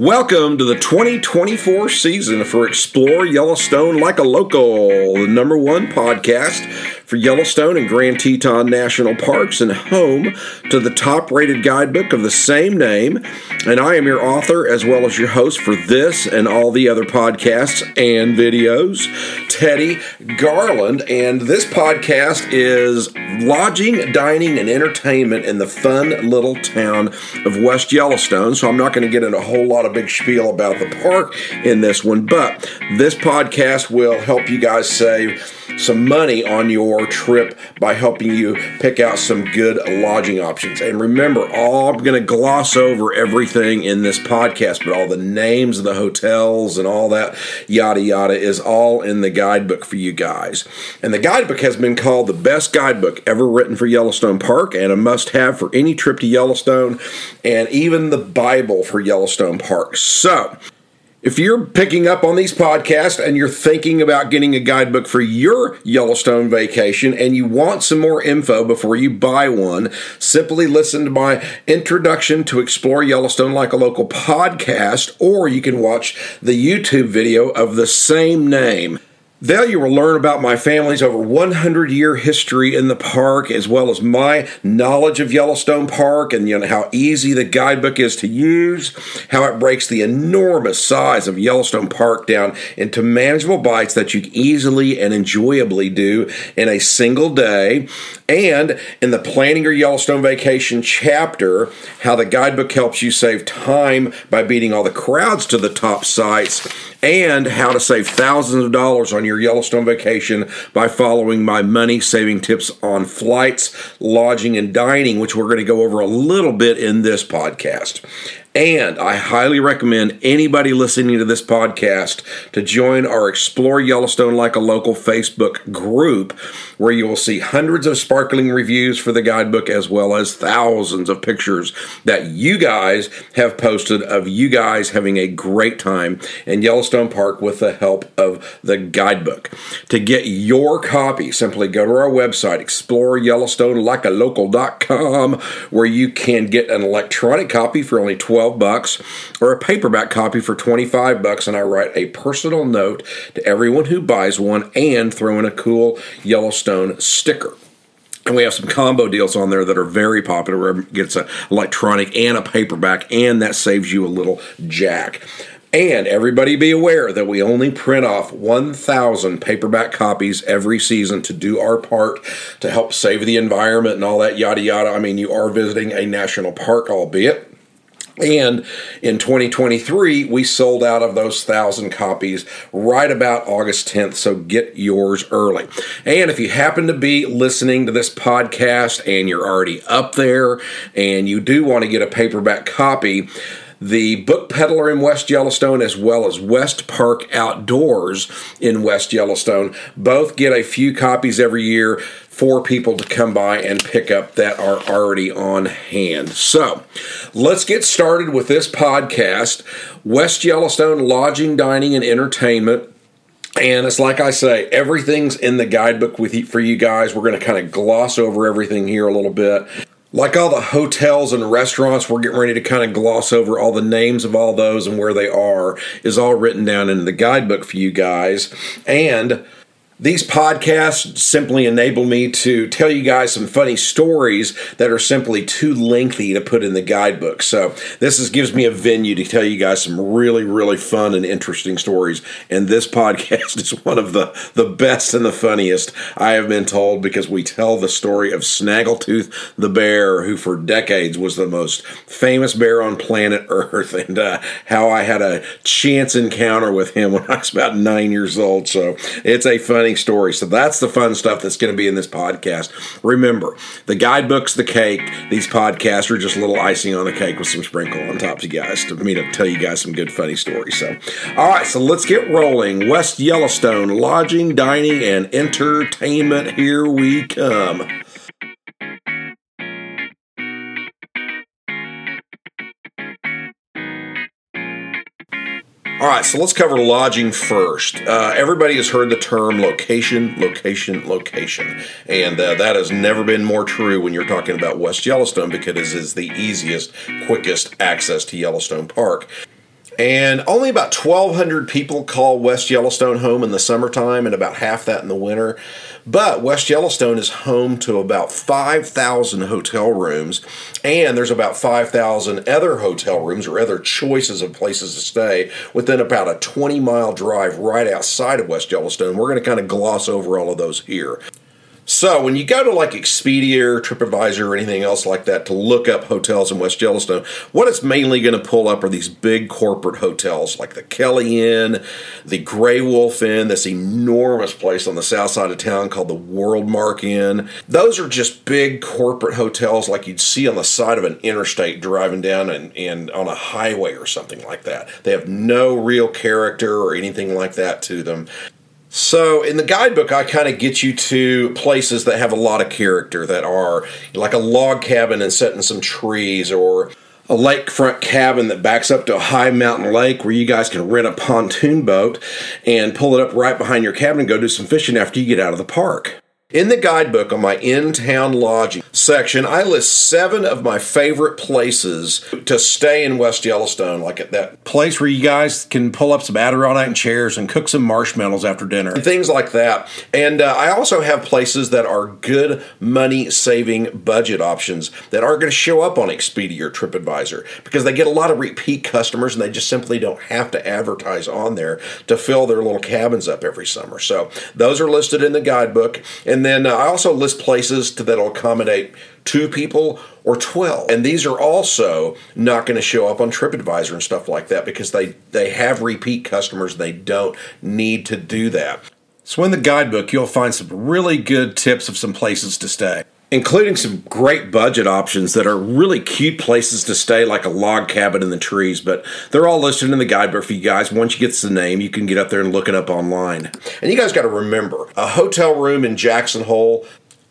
Welcome to the 2024 season for Explore Yellowstone Like a Local, the number one podcast for Yellowstone and Grand Teton National Parks and home to the top rated guidebook of the same name. And I am your author as well as your host for this and all the other podcasts and videos, Teddy Garland. And this podcast is lodging, dining, and entertainment in the fun little town of West Yellowstone. So I'm not going to get into a whole lot of big spiel about the park in this one, but this podcast will help you guys save some money on your trip by helping you pick out some good lodging options. And remember, all I'm going to gloss over everything in this podcast, but all the names of the hotels and all that yada yada is all in the guidebook for you guys. And the guidebook has been called the best guidebook ever written for Yellowstone Park and a must have for any trip to Yellowstone and even the Bible for Yellowstone Park. So, if you're picking up on these podcasts and you're thinking about getting a guidebook for your Yellowstone vacation and you want some more info before you buy one, simply listen to my introduction to Explore Yellowstone Like a Local podcast, or you can watch the YouTube video of the same name. There you will learn about my family's over 100 year history in the park, as well as my knowledge of Yellowstone Park and you know, how easy the guidebook is to use, how it breaks the enormous size of Yellowstone Park down into manageable bites that you can easily and enjoyably do in a single day, and in the Planning Your Yellowstone Vacation chapter, how the guidebook helps you save time by beating all the crowds to the top sites and how to save thousands of dollars on your Yellowstone vacation by following my money saving tips on flights, lodging, and dining, which we're going to go over a little bit in this podcast. And I highly recommend anybody listening to this podcast to join our Explore Yellowstone Like a Local Facebook group, where you will see hundreds of sparkling reviews for the guidebook as well as thousands of pictures that you guys have posted of you guys having a great time in Yellowstone Park with the help of the guidebook. To get your copy, simply go to our website, exploreyellowstonelikealocal.com, where you can get an electronic copy for only 12 12 bucks or a paperback copy for 25 bucks and I write a personal note to everyone who buys one and throw in a cool Yellowstone sticker. And we have some combo deals on there that are very popular where it gets an electronic and a paperback, and that saves you a little jack. And everybody be aware that we only print off 1,000 paperback copies every season to do our part to help save the environment and all that yada yada. I mean, you are visiting a national park, albeit and in 2023, we sold out of those thousand copies right about August 10th. So get yours early. And if you happen to be listening to this podcast and you're already up there and you do want to get a paperback copy, the Book Peddler in West Yellowstone, as well as West Park Outdoors in West Yellowstone, both get a few copies every year for people to come by and pick up that are already on hand. So let's get started with this podcast West Yellowstone Lodging, Dining, and Entertainment. And it's like I say, everything's in the guidebook with you, for you guys. We're going to kind of gloss over everything here a little bit. Like all the hotels and restaurants, we're getting ready to kind of gloss over all the names of all those and where they are, is all written down in the guidebook for you guys. And these podcasts simply enable me to tell you guys some funny stories that are simply too lengthy to put in the guidebook. So, this is, gives me a venue to tell you guys some really, really fun and interesting stories. And this podcast is one of the, the best and the funniest I have been told because we tell the story of Snaggletooth the bear, who for decades was the most famous bear on planet Earth, and uh, how I had a chance encounter with him when I was about nine years old. So, it's a funny story. So that's the fun stuff that's going to be in this podcast. Remember, the guidebook's the cake. These podcasts are just a little icing on the cake with some sprinkle on top you guys to me to tell you guys some good funny stories. So, all right, so let's get rolling. West Yellowstone lodging, dining, and entertainment. Here we come. All right, so let's cover lodging first. Uh, everybody has heard the term location, location, location. And uh, that has never been more true when you're talking about West Yellowstone because it is the easiest, quickest access to Yellowstone Park. And only about 1,200 people call West Yellowstone home in the summertime and about half that in the winter. But West Yellowstone is home to about 5,000 hotel rooms, and there's about 5,000 other hotel rooms or other choices of places to stay within about a 20 mile drive right outside of West Yellowstone. We're going to kind of gloss over all of those here. So when you go to like Expedia or TripAdvisor or anything else like that to look up hotels in West Yellowstone, what it's mainly going to pull up are these big corporate hotels like the Kelly Inn, the Grey Wolf Inn, this enormous place on the south side of town called the World Mark Inn. Those are just big corporate hotels like you'd see on the side of an interstate driving down and, and on a highway or something like that. They have no real character or anything like that to them. So in the guidebook, I kind of get you to places that have a lot of character that are like a log cabin and set in some trees or a lakefront cabin that backs up to a high mountain lake where you guys can rent a pontoon boat and pull it up right behind your cabin and go do some fishing after you get out of the park. In the guidebook on my in town lodging section, I list seven of my favorite places to stay in West Yellowstone, like at that place where you guys can pull up some Adirondack chairs and cook some marshmallows after dinner, And things like that. And uh, I also have places that are good money saving budget options that aren't going to show up on Expedia or TripAdvisor because they get a lot of repeat customers and they just simply don't have to advertise on there to fill their little cabins up every summer. So those are listed in the guidebook. And and then uh, I also list places to, that'll accommodate two people or 12. And these are also not going to show up on TripAdvisor and stuff like that because they, they have repeat customers. They don't need to do that. So in the guidebook, you'll find some really good tips of some places to stay including some great budget options that are really cute places to stay, like a log cabin in the trees. But they're all listed in the guidebook for you guys. Once you get the name, you can get up there and look it up online. And you guys got to remember a hotel room in Jackson Hole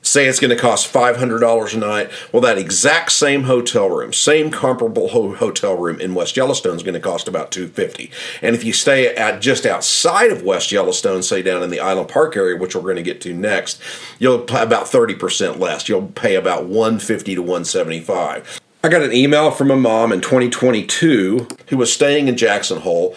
say it's going to cost $500 a night. Well that exact same hotel room same comparable ho- hotel room in west yellowstone is going to cost about 250 and if you stay at just outside of west yellowstone say down in the island park area which we're going to get to next you'll pay about 30% less. You'll pay about 150 to 175 I got an email from a mom in 2022 who was staying in Jackson Hole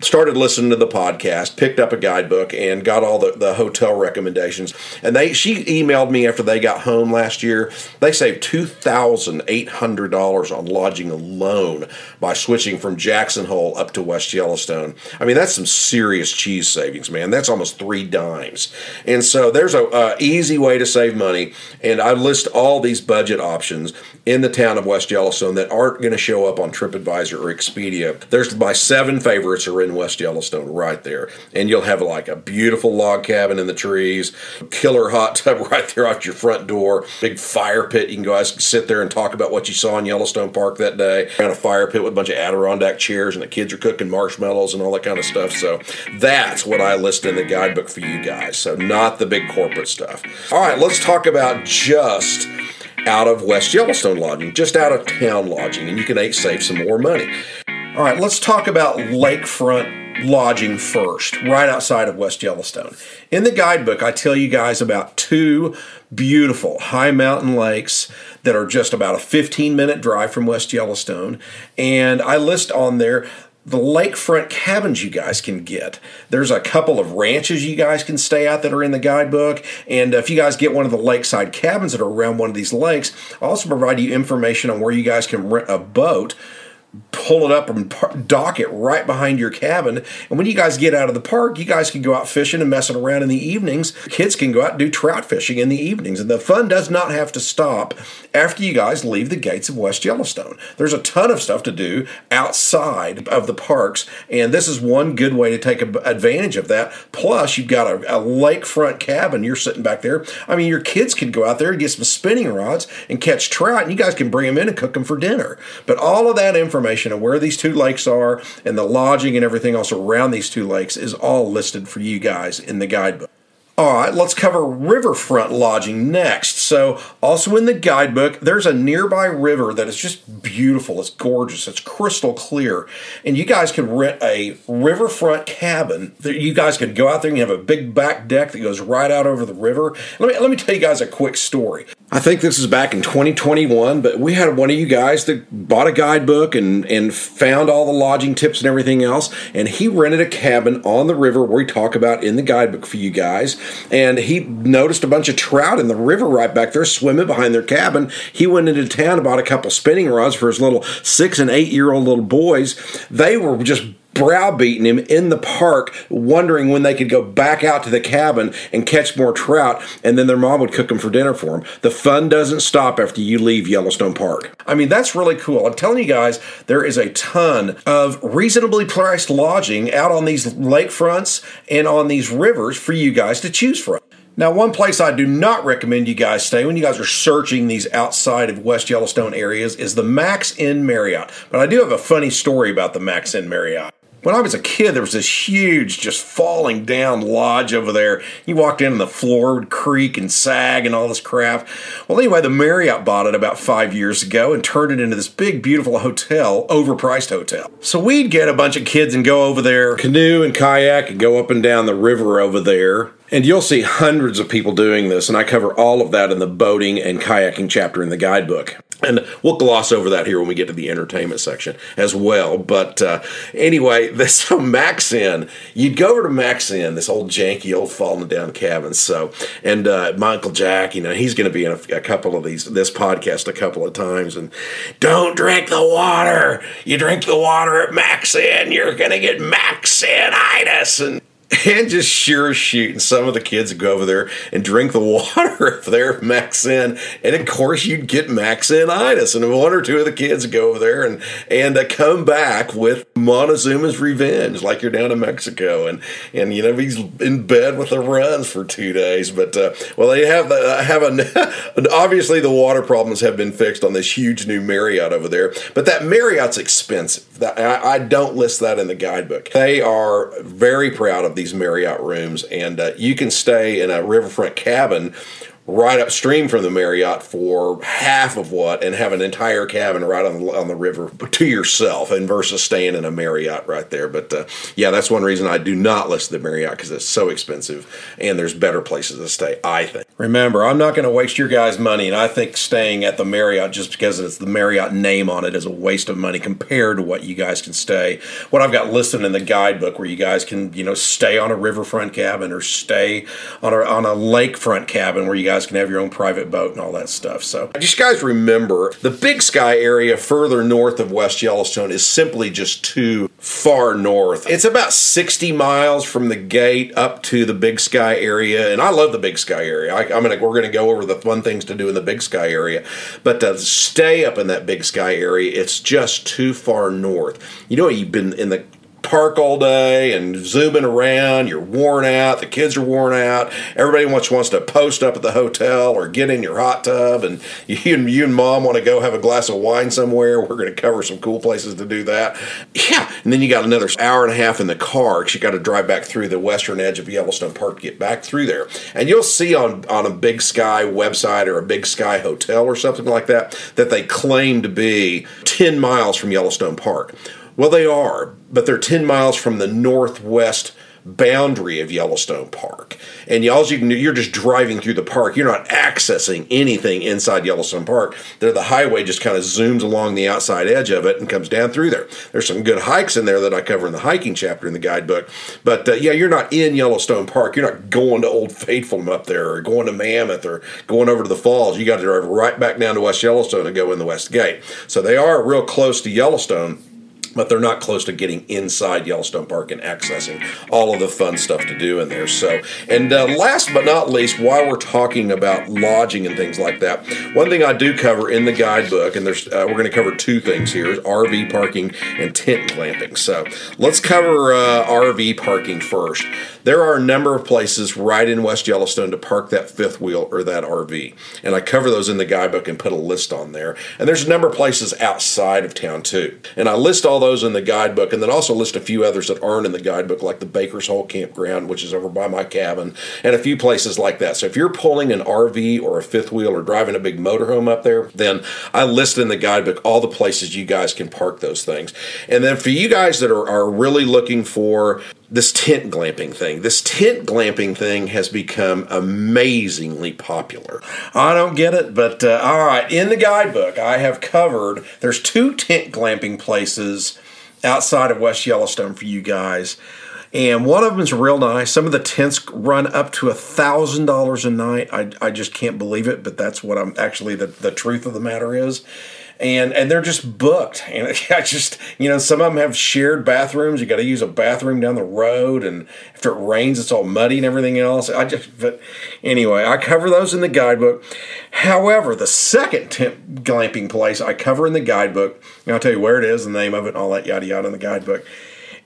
started listening to the podcast, picked up a guidebook, and got all the, the hotel recommendations. And they she emailed me after they got home last year. They saved two thousand eight hundred dollars on lodging alone by switching from Jackson Hole up to West Yellowstone. I mean, that's some serious cheese savings, man. That's almost three dimes. And so there's a, easy way to save money. And I list all these budget options in the town of West Yellowstone that aren't going to show up on TripAdvisor or Expedia. There's my seven favorites are in West Yellowstone right there. And you'll have like a beautiful log cabin in the trees, killer hot tub right there out your front door, big fire pit. You can go sit there and talk about what you saw in Yellowstone Park that day. Around a fire pit with a bunch of Adirondack chairs and the kids are cooking marshmallows and all that kind of stuff. So that's what I list in the guidebook for you guys. So not the big corporate stuff. All right, let's talk about just out of West Yellowstone lodging, just out of town lodging, and you can save some more money. All right, let's talk about lakefront lodging first, right outside of West Yellowstone. In the guidebook, I tell you guys about two beautiful high mountain lakes that are just about a 15 minute drive from West Yellowstone. And I list on there the lakefront cabins you guys can get. There's a couple of ranches you guys can stay at that are in the guidebook. And if you guys get one of the lakeside cabins that are around one of these lakes, I'll also provide you information on where you guys can rent a boat pull it up and dock it right behind your cabin. And when you guys get out of the park, you guys can go out fishing and messing around in the evenings. Kids can go out and do trout fishing in the evenings. And the fun does not have to stop after you guys leave the gates of West Yellowstone. There's a ton of stuff to do outside of the parks. And this is one good way to take advantage of that. Plus, you've got a, a lakefront cabin. You're sitting back there. I mean, your kids can go out there and get some spinning rods and catch trout. And you guys can bring them in and cook them for dinner. But all of that information of where these two lakes are and the lodging and everything else around these two lakes is all listed for you guys in the guidebook. All right, let's cover riverfront lodging next. So, also in the guidebook, there's a nearby river that is just beautiful. It's gorgeous. It's crystal clear. And you guys could rent a riverfront cabin. You guys could go out there and you have a big back deck that goes right out over the river. Let me, let me tell you guys a quick story. I think this is back in 2021, but we had one of you guys that bought a guidebook and, and found all the lodging tips and everything else. And he rented a cabin on the river where we talk about in the guidebook for you guys and he noticed a bunch of trout in the river right back there swimming behind their cabin. He went into town and bought a couple spinning rods for his little six and eight year old little boys. They were just browbeating him in the park, wondering when they could go back out to the cabin and catch more trout, and then their mom would cook them for dinner for them. The fun doesn't stop after you leave Yellowstone Park. I mean, that's really cool. I'm telling you guys, there is a ton of reasonably priced lodging out on these lakefronts and on these rivers for you guys to choose from. Now, one place I do not recommend you guys stay when you guys are searching these outside of West Yellowstone areas is the Mack's Inn Marriott. But I do have a funny story about the Mack's Inn Marriott when I was a kid, there was this huge, just falling down lodge over there. You walked in and the floor would creak and sag and all this crap. Well, anyway, the Marriott bought it about five years ago and turned it into this big, beautiful hotel, overpriced hotel. So we'd get a bunch of kids and go over there, canoe and kayak, and go up and down the river over there. And you'll see hundreds of people doing this, and I cover all of that in the boating and kayaking chapter in the guidebook. And we'll gloss over that here when we get to the entertainment section as well. But uh, anyway, this so Mack's Inn, you'd go over to Mack's Inn, this old janky old falling down cabin. So, and uh, Michael Jack, you know, he's going to be in a, a, couple of these this podcast a couple of times. And don't drink the water. You drink the water at Mack's Inn, you're going to get Max Innitis. And and just sure as shooting some of the kids would go over there and drink the water if they're Mack's Inn. And of course, you'd get Max Innitis. And one or two of the kids would go over there and, and uh, come back with Montezuma's Revenge, like you're down in Mexico. And, and you know, he's in bed with the runs for two days. But, uh, well, they have, uh, have a, obviously the water problems have been fixed on this huge new Marriott over there. But that Marriott's expensive. I, I don't list that in the guidebook. They are very proud of these these Marriott rooms, and uh, you can stay in a riverfront cabin right upstream from the Marriott for half of what and have an entire cabin right on the, on the river to yourself and versus staying in a Marriott right there. But uh, yeah, that's one reason I do not list the Marriott because it's so expensive and there's better places to stay, I think. Remember, I'm not going to waste your guys' money, and I think staying at the Marriott just because it's the Marriott name on it is a waste of money compared to what you guys can stay. What I've got listed in the guidebook where you guys can, you know, stay on a riverfront cabin or stay on a, on a lakefront cabin where you guys guys can have your own private boat and all that stuff. So just guys remember the Big Sky area further north of West Yellowstone is simply just too far north. It's about 60 miles from the gate up to the Big Sky area, and I love the Big Sky area. I, am gonna we're gonna go over the fun things to do in the Big Sky area, but to stay up in that Big Sky area, it's just too far north. You know, you've been in the park all day and zooming around. You're worn out. The kids are worn out. Everybody wants wants to post up at the hotel or get in your hot tub, and you and you and mom want to go have a glass of wine somewhere. We're going to cover some cool places to do that. Yeah, and then you got another hour and a half in the car because you got to drive back through the western edge of Yellowstone Park to get back through there. And you'll see on on a Big Sky website or a Big Sky hotel or something like that that they claim to be ten miles from Yellowstone Park. Well, they are, but they're 10 miles from the northwest boundary of Yellowstone Park. And all you can do, you're just driving through the park. You're not accessing anything inside Yellowstone Park. There, the highway just kind of zooms along the outside edge of it and comes down through there. There's some good hikes in there that I cover in the hiking chapter in the guidebook. But uh, yeah, you're not in Yellowstone Park. You're not going to Old Faithful up there or going to Mammoth or going over to the falls. You got to drive right back down to West Yellowstone and go in the West Gate. So they are real close to Yellowstone but they're not close to getting inside Yellowstone Park and accessing all of the fun stuff to do in there. So, and uh, last but not least, while we're talking about lodging and things like that, one thing I do cover in the guidebook, and there's uh, we're going to cover two things here: RV parking and tent glamping. So, let's cover uh, RV parking first. There are a number of places right in West Yellowstone to park that fifth wheel or that RV. And I cover those in the guidebook and put a list on there. And there's a number of places outside of town too. And I list all those in the guidebook and then also list a few others that aren't in the guidebook, like the Baker's Hole Campground, which is over by my cabin, and a few places like that. So if you're pulling an RV or a fifth wheel or driving a big motorhome up there, then I list in the guidebook all the places you guys can park those things. And then for you guys that are, are really looking for this tent glamping thing. This tent glamping thing has become amazingly popular. I don't get it, but uh, all right. In the guidebook, I have covered. There's two tent glamping places outside of West Yellowstone for you guys, and one of them is real nice. Some of the tents run up to a thousand dollars a night. I, I just can't believe it, but that's what I'm actually the the truth of the matter is and and they're just booked. And I just you know some of them have shared bathrooms. You got to use a bathroom down the road, and if it rains, it's all muddy and everything else. I just but anyway, I cover those in the guidebook. However, the second tent glamping place I cover in the guidebook, and I'll tell you where it is, the name of it, and all that yada yada in the guidebook,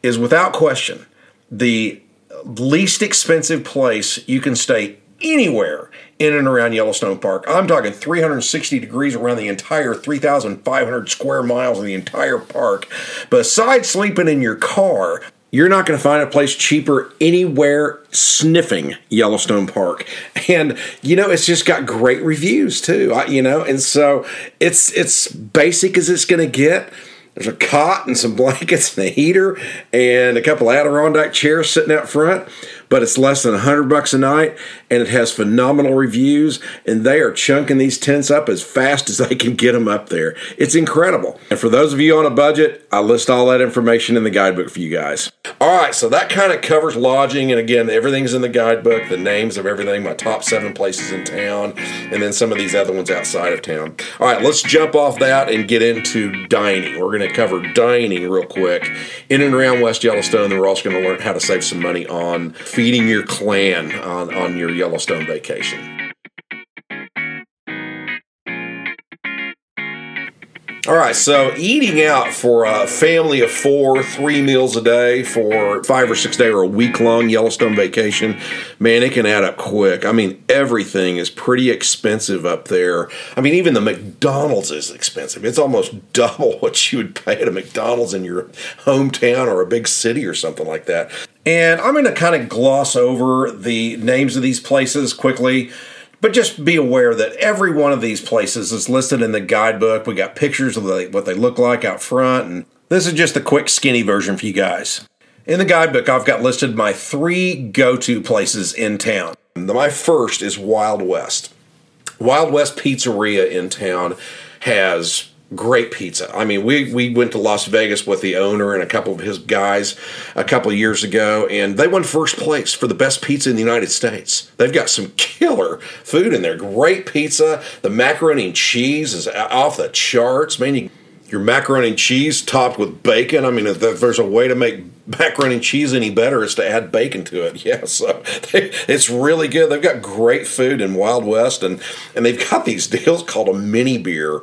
is without question the least expensive place you can stay anywhere in and around Yellowstone Park. I'm talking 360 degrees around the entire 3,500 square miles of the entire park. Besides sleeping in your car, you're not going to find a place cheaper anywhere sniffing Yellowstone Park. And you know, it's just got great reviews too. you know, and so it's it's basic as it's going to get. There's a cot and some blankets and a heater and a couple Adirondack chairs sitting out front but it's less than 100 bucks a night and it has phenomenal reviews and they are chunking these tents up as fast as they can get them up there. It's incredible. And for those of you on a budget, I list all that information in the guidebook for you guys. All right, so that kind of covers lodging and again, everything's in the guidebook, the names of everything, my top 7 places in town, and then some of these other ones outside of town. All right, let's jump off that and get into dining. We're going to cover dining real quick in and around West Yellowstone, and we're also going to learn how to save some money on feeding your clan on, on your Yellowstone vacation. All right, so eating out for a family of four, three meals a day for five or six day or a week long Yellowstone vacation, man, it can add up quick. I mean, everything is pretty expensive up there. I mean, even the McDonald's is expensive. It's almost double what you would pay at a McDonald's in your hometown or a big city or something like that. And I'm going to kind of gloss over the names of these places quickly. But just be aware that every one of these places is listed in the guidebook. We got pictures of the, what they look like out front, and this is just the quick, skinny version for you guys. In the guidebook, I've got listed my three go to places in town. My first is Wild West. Wild West Pizzeria in town has great pizza. I mean, we we went to Las Vegas with the owner and a couple of his guys a couple of years ago, and they won first place for the best pizza in the United States. They've got some killer food in there. Great pizza. The macaroni and cheese is off the charts. Man, you, your macaroni and cheese topped with bacon. I mean, if there's a way to make macaroni and cheese any better, it's to add bacon to it. Yeah, so they, it's really good. They've got great food in Wild West, and and they've got these deals called a mini beer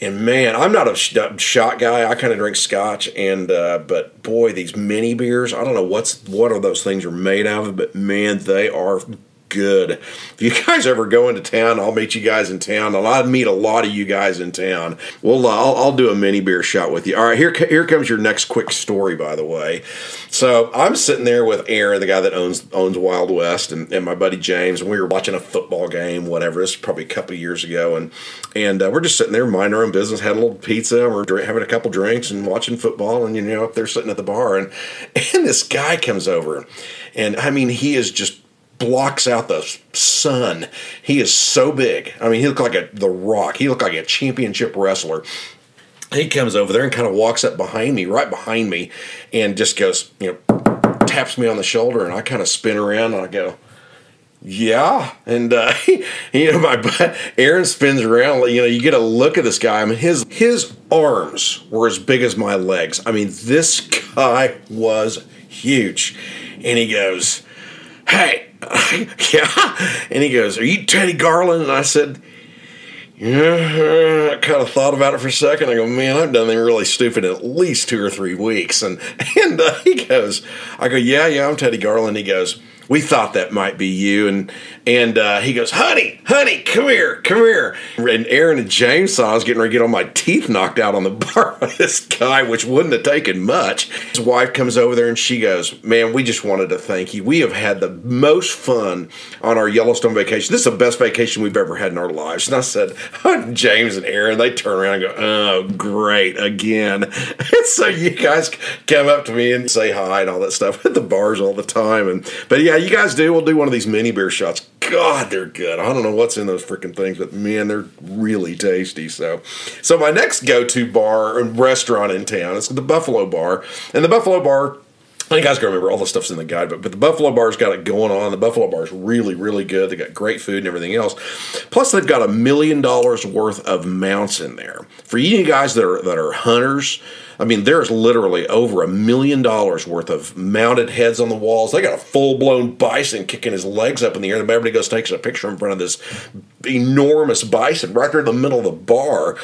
and man, I'm not a shot guy. I kind of drink scotch, and uh, but boy, these mini beers. I don't know what's what are those things are made out of, but man, they are good. If you guys ever go into town, I'll meet you guys in town. I'll meet a lot of you guys in town. Well, uh, I'll, I'll, do a mini beer shot with you. All right, here here comes your next quick story. By the way, so I'm sitting there with Aaron, the guy that owns owns Wild West, and, and my buddy James, and we were watching a football game, whatever. This is probably a couple years ago, and and uh, we're just sitting there minding our own business, had a little pizza, and we're drink, having a couple drinks and watching football, and you know up there sitting at the bar, and and this guy comes over, and I mean he is just blocks out the sun. He is so big. I mean, he looked like a the Rock. He looked like a championship wrestler. He comes over there and kind of walks up behind me, right behind me, and just goes, you know, taps me on the shoulder, and I kind of spin around and I go, yeah, and uh, you know my Aaron spins around. You know, you get a look at this guy. I mean, his his arms were as big as my legs. I mean, this guy was huge, and he goes, "Hey, yeah. And he goes, Are you Teddy Garland? And I said, yeah, I kind of thought about it for a second. I go, man, I've done anything really stupid at least two or three weeks. And and uh, he goes, I go, yeah, yeah, I'm Teddy Garland. He goes, we thought that might be you. And and uh, he goes, honey, honey, come here, come here. And Aaron and James saw I was getting ready to get all my teeth knocked out on the bar by this guy, which wouldn't have taken much. His wife comes over there and she goes, man, we just wanted to thank you. We have had the most fun on our Yellowstone vacation. This is the best vacation we've ever had in our lives. And I said, James and Aaron, they turn around and go, oh, great, again. And so you guys come up to me and say hi and all that stuff at the bars all the time. And But yeah, you guys do. We'll do one of these mini beer shots God, they're good. I don't know what's in those freaking things, but man, they're really tasty. So, so my next go-to bar and restaurant in town is the Buffalo Bar, and the Buffalo Bar you guys can remember all the stuff's in the guide, but, but the Buffalo Bar's got it going on. The Buffalo Bar's really, really good. They got great food and everything else. Plus, they've got a million dollars worth of mounts in there. For you guys that are that are hunters, I mean, there's literally over a million dollars worth of mounted heads on the walls. They got a full blown bison kicking his legs up in the air. And everybody goes takes a picture in front of this enormous bison right there in the middle of the bar.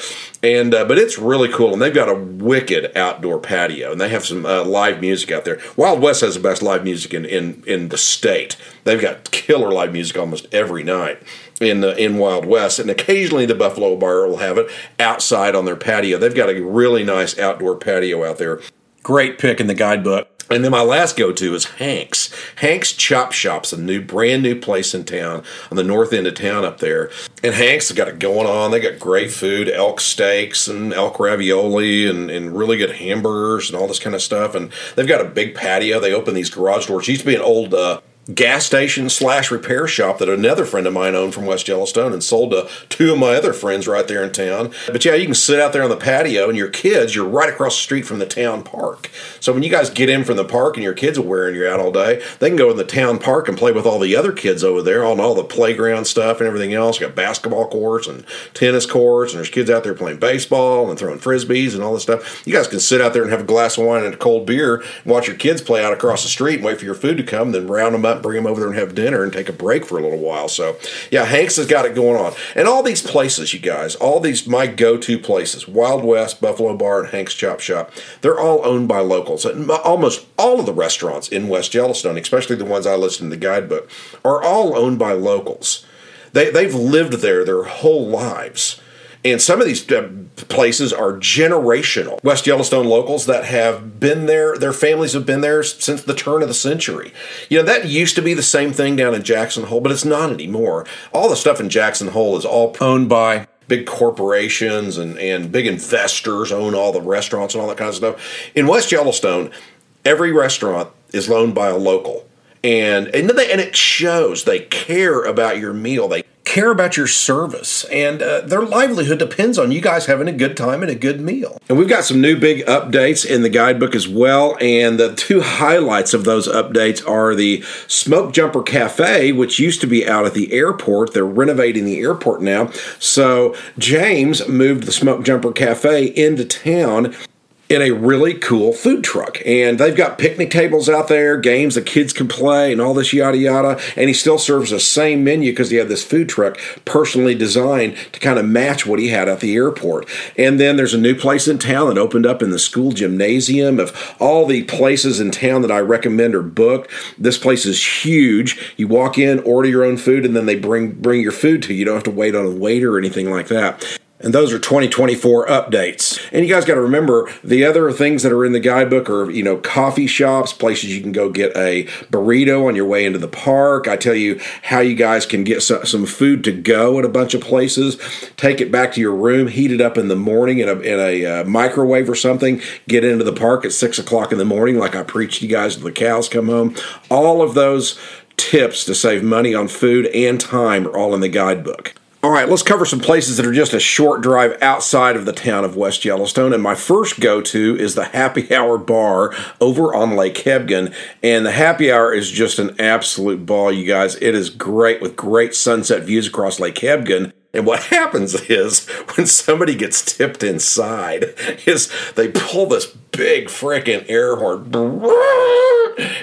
And uh, but it's really cool, and they've got a wicked outdoor patio, and they have some uh, live music out there. Wild West has the best live music in, in in the state. They've got killer live music almost every night in the in Wild West, and occasionally the Buffalo Bar will have it outside on their patio. They've got a really nice outdoor patio out there. Great pick in the guidebook. And then my last go to is Hank's. Hank's Chop Shop's a new, brand new place in town on the north end of town up there. And Hank's has got it going on. They got great food, elk steaks and elk ravioli and, and really good hamburgers and all this kind of stuff. And they've got a big patio. They open these garage doors. It used to be an old uh, gas station slash repair shop that another friend of mine owned from West Yellowstone and sold to two of my other friends right there in town. But yeah, you can sit out there on the patio and your kids, you're right across the street from the town park. So when you guys get in from the park and your kids are wearing you out all day, they can go in the town park and play with all the other kids over there on all the playground stuff and everything else. You got basketball courts and tennis courts and there's kids out there playing baseball and throwing frisbees and all this stuff. You guys can sit out there and have a glass of wine and a cold beer and watch your kids play out across the street and wait for your food to come, then round them up up, bring them over there and have dinner and take a break for a little while. So, yeah, Hanks has got it going on. And all these places, you guys, all these my go to places Wild West, Buffalo Bar, and Hank's Chop Shop they're all owned by locals. Almost all of the restaurants in West Yellowstone, especially the ones I listed in the guidebook, are all owned by locals. They, they've lived there their whole lives. And some of these uh, places are generational. West Yellowstone locals that have been there, their families have been there since the turn of the century. You know, that used to be the same thing down in Jackson Hole, but it's not anymore. All the stuff in Jackson Hole is all owned by big corporations and, and big investors own all the restaurants and all that kind of stuff. In West Yellowstone, every restaurant is owned by a local. And and, they, and it shows they care about your meal. They care about your service, and uh, their livelihood depends on you guys having a good time and a good meal. And we've got some new big updates in the guidebook as well. And the two highlights of those updates are the Smoke Jumper Cafe, which used to be out at the airport. They're renovating the airport now. So James moved the Smoke Jumper Cafe into town in a really cool food truck. And they've got picnic tables out there, games the kids can play, and all this yada yada. And he still serves the same menu because he had this food truck personally designed to kind of match what he had at the airport. And then there's a new place in town that opened up in the school gymnasium. Of all the places in town that I recommend are booked, this place is huge. You walk in, order your own food, and then they bring bring your food to you. You don't have to wait on a waiter or anything like that. And those are 2024 updates. And you guys got to remember the other things that are in the guidebook are, you know, coffee shops, places you can go get a burrito on your way into the park. I tell you how you guys can get some, food to go at a bunch of places. Take it back to your room, heat it up in the morning in a, in a uh, microwave or something. Get into the park at six o'clock in the morning, like I preached you guys when the cows come home. All of those tips to save money on food and time are all in the guidebook. All right, let's cover some places that are just a short drive outside of the town of West Yellowstone. And my first go to is the Happy Hour Bar over on Lake Hebgen. And the Happy Hour is just an absolute ball, you guys. It is great with great sunset views across Lake Hebgen. And what happens is when somebody gets tipped inside, is they pull this big freaking air horn.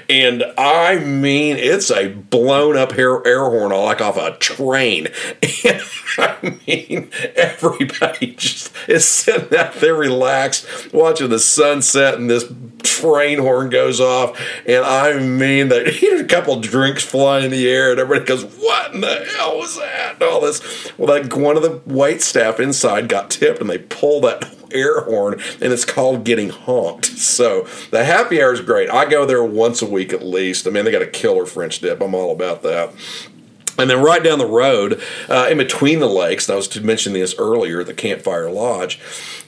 And I mean, it's a blown up air, air horn like off a train. And I mean, everybody just is sitting out there relaxed, watching the sunset, and this train horn goes off. And I mean, that a couple drinks fly in the air, and everybody goes, What in the hell was that? And all this. Well, like one of the wait staff inside got tipped, and they pull that air horn, and it's called getting honked. So the happy hour is great. I go there once a week at least. I mean, they got a killer French dip. I'm all about that. And then right down the road, uh, in between the lakes, and I was to mention this earlier, the Campfire Lodge,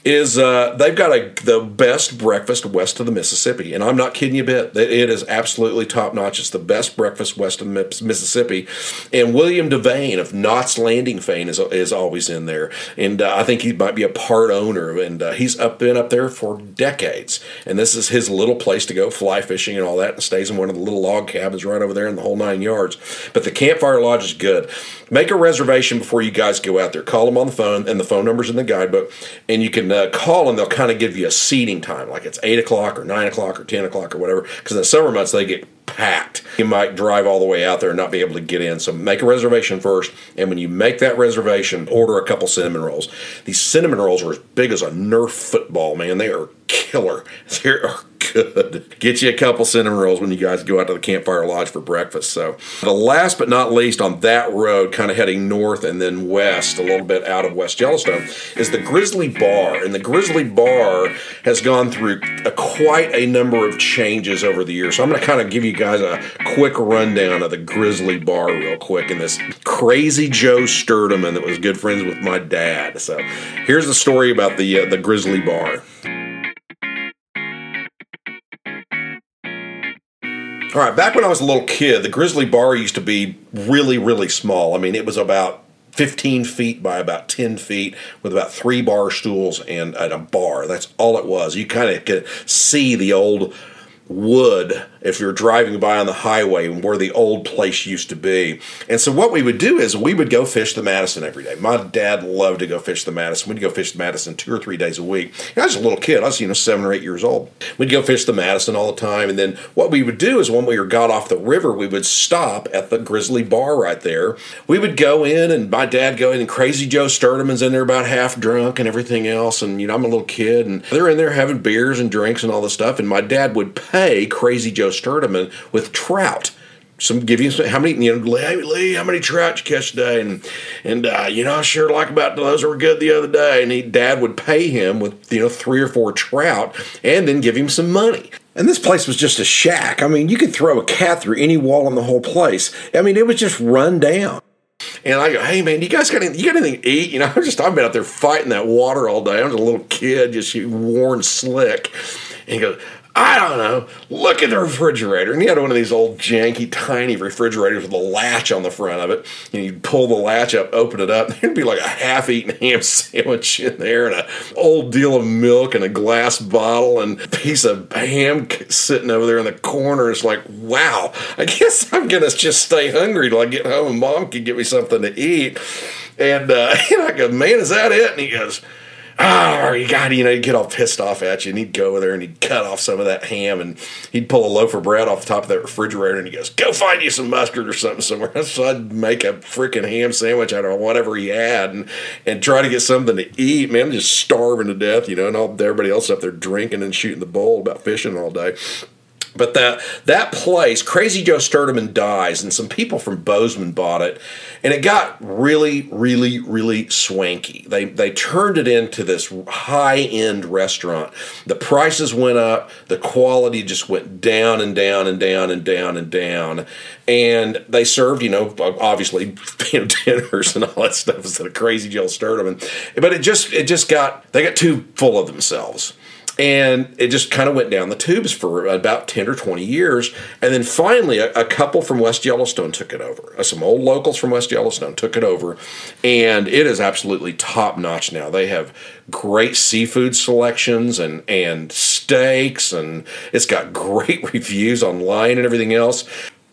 is uh, they've got a, the best breakfast west of the Mississippi. And I'm not kidding you a bit. It is absolutely top notch. It's the best breakfast west of Mississippi. And William Devane of Knots Landing fame is, is always in there. And uh, I think he might be a part owner. And uh, he's up been up there for decades. And this is his little place to go fly fishing and all that. And stays in one of the little log cabins right over there in the whole nine yards. But the Campfire Lodge is good. Make a reservation before you guys go out there. Call them on the phone, and the phone number's in the guidebook. And you can uh, call them. They'll kind of give you a seating time, like it's eight o'clock or nine o'clock or ten o'clock or whatever. Because in the summer months they get packed. You might drive all the way out there and not be able to get in. So make a reservation first. And when you make that reservation, order a couple cinnamon rolls. These cinnamon rolls are as big as a Nerf football, man. They are killer. They are good. Get you a couple cinnamon rolls when you guys go out to the Campfire Lodge for breakfast. So, the last but not least on that road, kind of heading north and then west, a little bit out of West Yellowstone, is the Grizzly Bar. And the Grizzly Bar has gone through a, quite a number of changes over the years. So, I'm going to kind of give you guys a quick rundown of the Grizzly Bar real quick and this crazy Joe Sturdeman that was good friends with my dad. So, here's the story about the uh, the Grizzly Bar. All right, back when I was a little kid, the Grizzly Bar used to be really, really small. I mean, it was about 15 feet by about 10 feet with about three bar stools and, and a bar. That's all it was. You kind of could see the old wood if you're driving by on the highway where the old place used to be. And so what we would do is we would go fish the Madison every day. My dad loved to go fish the Madison. We'd go fish the Madison two or three days a week. I was a little kid. I was, you know, seven or eight years old. We'd go fish the Madison all the time. And then what we would do is when we got off the river, we would stop at the Grizzly Bar right there. We would go in and my dad go in and Crazy Joe Sturdeman's in there about half drunk and everything else. And, you know, I'm a little kid and they're in there having beers and drinks and all this stuff. And my dad would pay Crazy Joe Sturdeman with trout. Some give you some, how many you know Lee, Lee how many trout you catch today and and uh, you know I sure like about those were good the other day and he dad would pay him with you know three or four trout and then give him some money and this place was just a shack I mean you could throw a cat through any wall in the whole place I mean it was just run down and I go, hey man, you guys got anything, you got anything to eat? You know, I'm just I've been out there fighting that water all day. I was a little kid, just worn slick. And he goes, I don't know. Look at the refrigerator. And he had one of these old janky, tiny refrigerators with a latch on the front of it. And you'd pull the latch up, open it up, and there'd be like a half-eaten ham sandwich in there, and an old deal of milk, and a glass bottle, and a piece of ham sitting over there in the corner. It's like, wow. I guess I'm gonna just stay hungry till I get home, and Mom can get me something to eat. And, uh, and I go, man, is that it? And he goes Ah, oh, you got, you know, he'd get all pissed off at you, and he'd go over there and he'd cut off some of that ham, and he'd pull a loaf of bread off the top of that refrigerator, and he goes, "Go find you some mustard or something somewhere." So I'd make a freaking ham sandwich out of whatever he had, and and try to get something to eat. Man, I'm just starving to death, you know, and all everybody else up there drinking and shooting the bull about fishing all day. But that that place, Crazy Joe Sturdeman dies, and some people from Bozeman bought it, and it got really, really, really swanky. They they turned it into this high end restaurant. The prices went up, the quality just went down and down and down and down and down, and they served, you know, obviously you know, dinners and all that stuff instead of Crazy Joe Sturdeman. But it just it just got they got too full of themselves and it just kind of went down the tubes for about 10 or 20 years. And then finally a, a, couple from west yellowstone took it over. Uh, some old locals from west yellowstone took it over. And it is absolutely top notch now. They have great seafood selections and and steaks and it's got great reviews online and everything else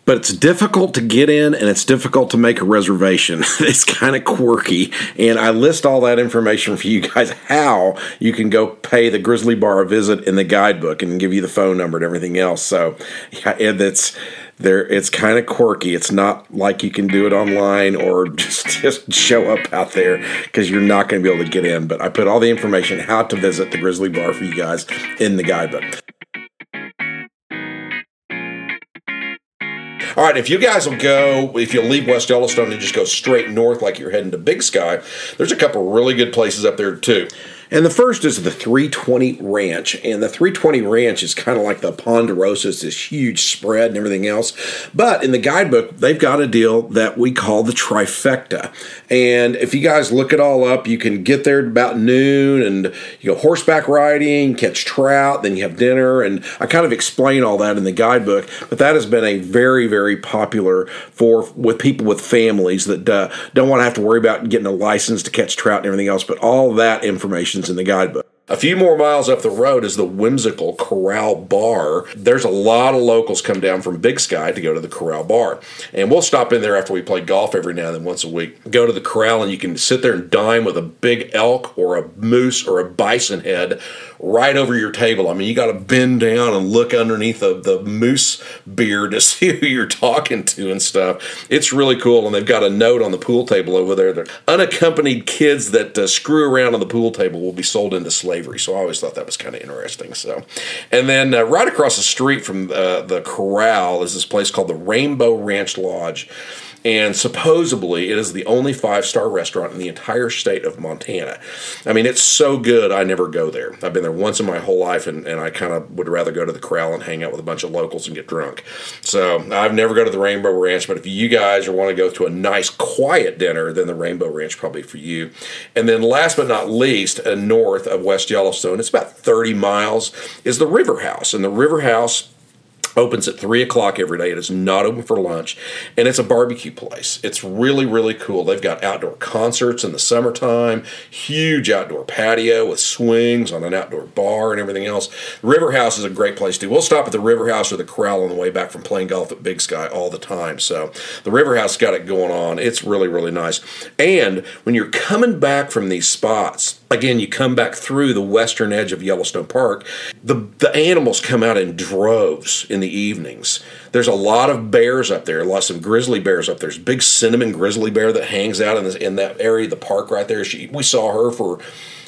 but it's difficult to get in and it's difficult to make a reservation. it's kind of quirky. And I list all that information for you guys how you can go pay the Grizzly Bar a visit in the guidebook and give you the phone number and everything else. So, yeah, it's there it's kind of quirky it's not like you can do it online or just just show up out there because you're not going to be able to get in but i put all the information how to visit the grizzly bar for you guys in the guidebook All right, if you guys will go, if you leave West Yellowstone and just go straight north like you're heading to Big Sky, there's a couple really good places up there too. And the first is the 320 Ranch. And the 320 Ranch is kind of like the Ponderosa, it's this huge spread and everything else. But in the guidebook, they've got a deal that we call the trifecta. And if you guys look it all up, you can get there about noon and you go horseback riding, catch trout, then you have dinner. And I kind of explain all that in the guidebook. But that has been a very, very popular for with people with families that uh, don't want to have to worry about getting a license to catch trout and everything else. But all that information in the guidebook. A few more miles up the road is the whimsical Corral Bar. There's a lot of locals come down from Big Sky to go to the Corral Bar. And we'll stop in there after we play golf every now and then once a week. Go to the corral and you can sit there and dine with a big elk or a moose or a bison head right over your table. I mean, you got to bend down and look underneath the, the moose beard to see who you're talking to and stuff. It's really cool. And they've got a note on the pool table over there that unaccompanied kids that uh, screw around on the pool table will be sold into slavery. So I always thought that was kind of interesting. So, and then uh, right across the street from uh, the corral is this place called the Rainbow Ranch Lodge and supposedly it is the only five star restaurant in the entire state of Montana. I mean, it's so good, I never go there. I've been there once in my whole life, and, and I kind of would rather go to the corral and hang out with a bunch of locals and get drunk. So I've never go to the Rainbow Ranch, but if you guys are want to go to a nice, quiet dinner, then the Rainbow Ranch probably for you. And then last but not least, uh, north of West Yellowstone, it's about 30 miles, is the River House. And the River House opens at three o'clock every day. It is not open for lunch, and it's a barbecue place. It's really really cool. They've got outdoor concerts in the summertime, huge outdoor patio with swings on an outdoor bar and everything else. River House is a great place too. We'll stop at the River House or the Corral on the way back from playing golf at Big Sky all the time. So the River House got it going on. It's really really nice. And when you're coming back from these spots, again, you come back through the western edge of Yellowstone Park. The the animals come out in droves in the evenings. There's a lot of bears up there, lots of grizzly bears up there. There's big cinnamon grizzly bear that hangs out in this in that area the park right there. She, we saw her for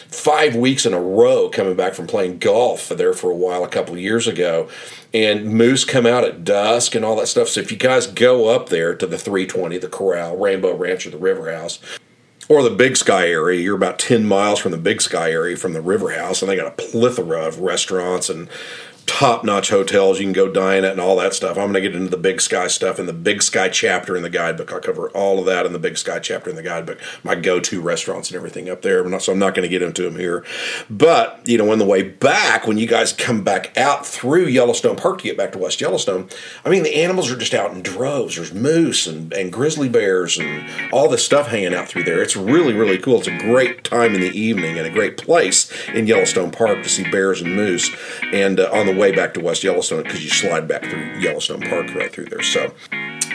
five weeks in a row coming back from playing golf there for a while a couple years ago and moose come out at dusk and all that stuff so if you guys go up there to the 320 the corral rainbow ranch or the river house or the Big Sky area. You're about 10 miles from the Big Sky area from the River House, and they got a plethora of restaurants and top notch hotels you can go dine at and all that stuff. I'm going to get into the Big Sky stuff in the Big Sky chapter in the guidebook. I'll cover all of that in the Big Sky chapter in the guidebook. My go to restaurants and everything up there. Not, so I'm not going to get into them here. But, you know, on the way back, when you guys come back out through Yellowstone Park to get back to West Yellowstone, I mean, the animals are just out in droves. There's moose and, and grizzly bears and all this stuff hanging out through there. It's really, really cool. It's a great time in the evening and a great place in Yellowstone Park to see bears and moose. And uh, on the way back to West Yellowstone because you slide back through Yellowstone Park right through there. So,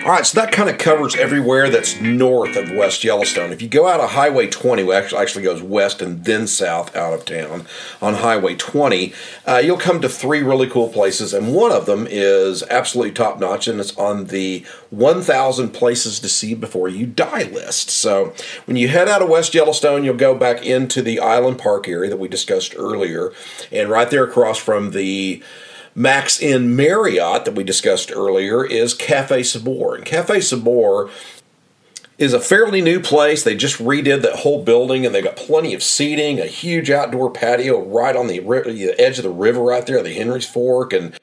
all right, so that kind of covers everywhere that's north of West Yellowstone. If you go out of Highway 20, which actually goes west and then south out of town on Highway 20, uh, you'll come to three really cool places, and one of them is absolutely top notch, and it's on the 1,000 Places to See Before You Die list. So when you head out of West Yellowstone, you'll go back into the Island Park area that we discussed earlier, and right there across from the Mack's Inn Marriott that we discussed earlier is Cafe Sabor. And Cafe Sabor is a fairly new place. They just redid that whole building and they've got plenty of seating, a huge outdoor patio right on the, the edge of the river right there, the Henry's Fork, and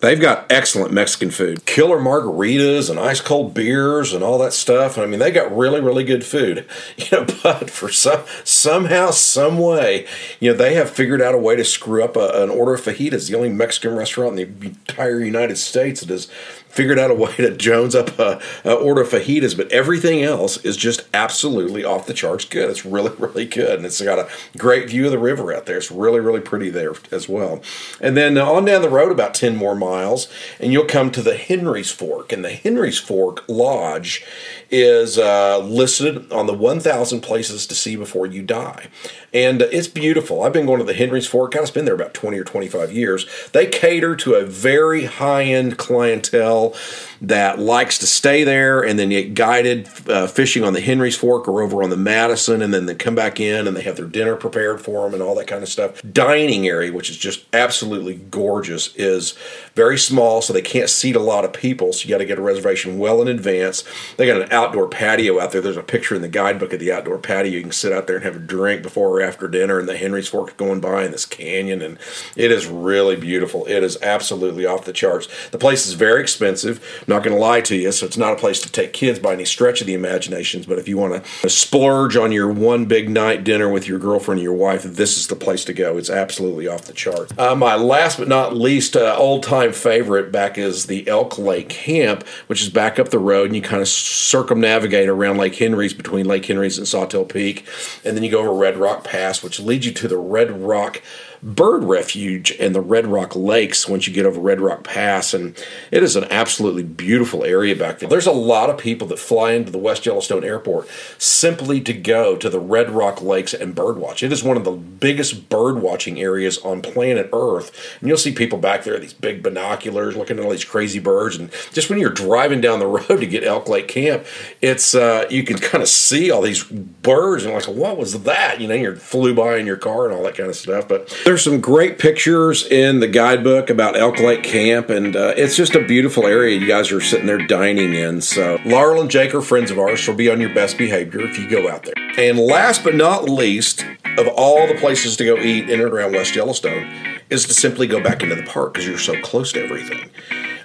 They've got excellent Mexican food, killer margaritas and ice cold beers and all that stuff. And I mean, they got really, really good food. You know, but for some somehow, some way, you know, they have figured out a way to screw up a, an order of fajitas. The only Mexican restaurant in the entire United States that has figured out a way to jones up a, a, order fajitas, but everything else is just absolutely off the charts good. It's really, really good. And it's got a great view of the river out there. It's really, really pretty there as well. And then on down the road about 10 more miles, and you'll come to the Henry's Fork. And the Henry's Fork Lodge is uh, listed on the 1,000 places to see before you die. And it's beautiful. I've been going to the Henry's Fork, of been there about 20 or 25 years. They cater to a very high end clientele that likes to stay there and then get guided uh, fishing on the Henry's Fork or over on the Madison, and then they come back in and they have their dinner prepared for them and all that kind of stuff. Dining area, which is just absolutely gorgeous, is very small, so they can't seat a lot of people. So you got to get a reservation well in advance. They got an outdoor patio out there. There's a picture in the guidebook of the outdoor patio. You can sit out there and have a drink before or after dinner, and the Henry's Fork going by in this canyon, and it is really beautiful. It is absolutely off the charts. The place is very expensive not going to lie to you, so it's not a place to take kids by any stretch of the imaginations. But if you want to splurge on your one big night dinner with your girlfriend or your wife, this is the place to go. It's absolutely off the chart. Uh, my last but not least uh, old time favorite back is the Elk Lake Camp, which is back up the road, and you kind of circumnavigate around Lake Henry's between Lake Henry's and Sawtell Peak, and then you go over Red Rock Pass, which leads you to the Red Rock bird refuge in the Red Rock Lakes once you get over Red Rock Pass. And it is an absolutely beautiful area back there. There's a lot of people that fly into the West Yellowstone Airport simply to go to the Red Rock Lakes and birdwatch. It is one of the biggest bird watching areas on planet Earth. And you'll see people back there, these big binoculars, looking at all these crazy birds. And just when you're driving down the road to get Elk Lake Camp, it's uh, you can kind of see all these birds and like, what was that? You know, you flew by in your car and all that kind of stuff. But there's some great pictures in the guidebook about Elk Lake Camp, and uh, it's just a beautiful area you guys are sitting there dining in. So, Laurel and Jake are friends of ours, so be on your best behavior if you go out there. And last but not least, of all the places to go eat in and around West Yellowstone, is to simply go back into the park because you're so close to everything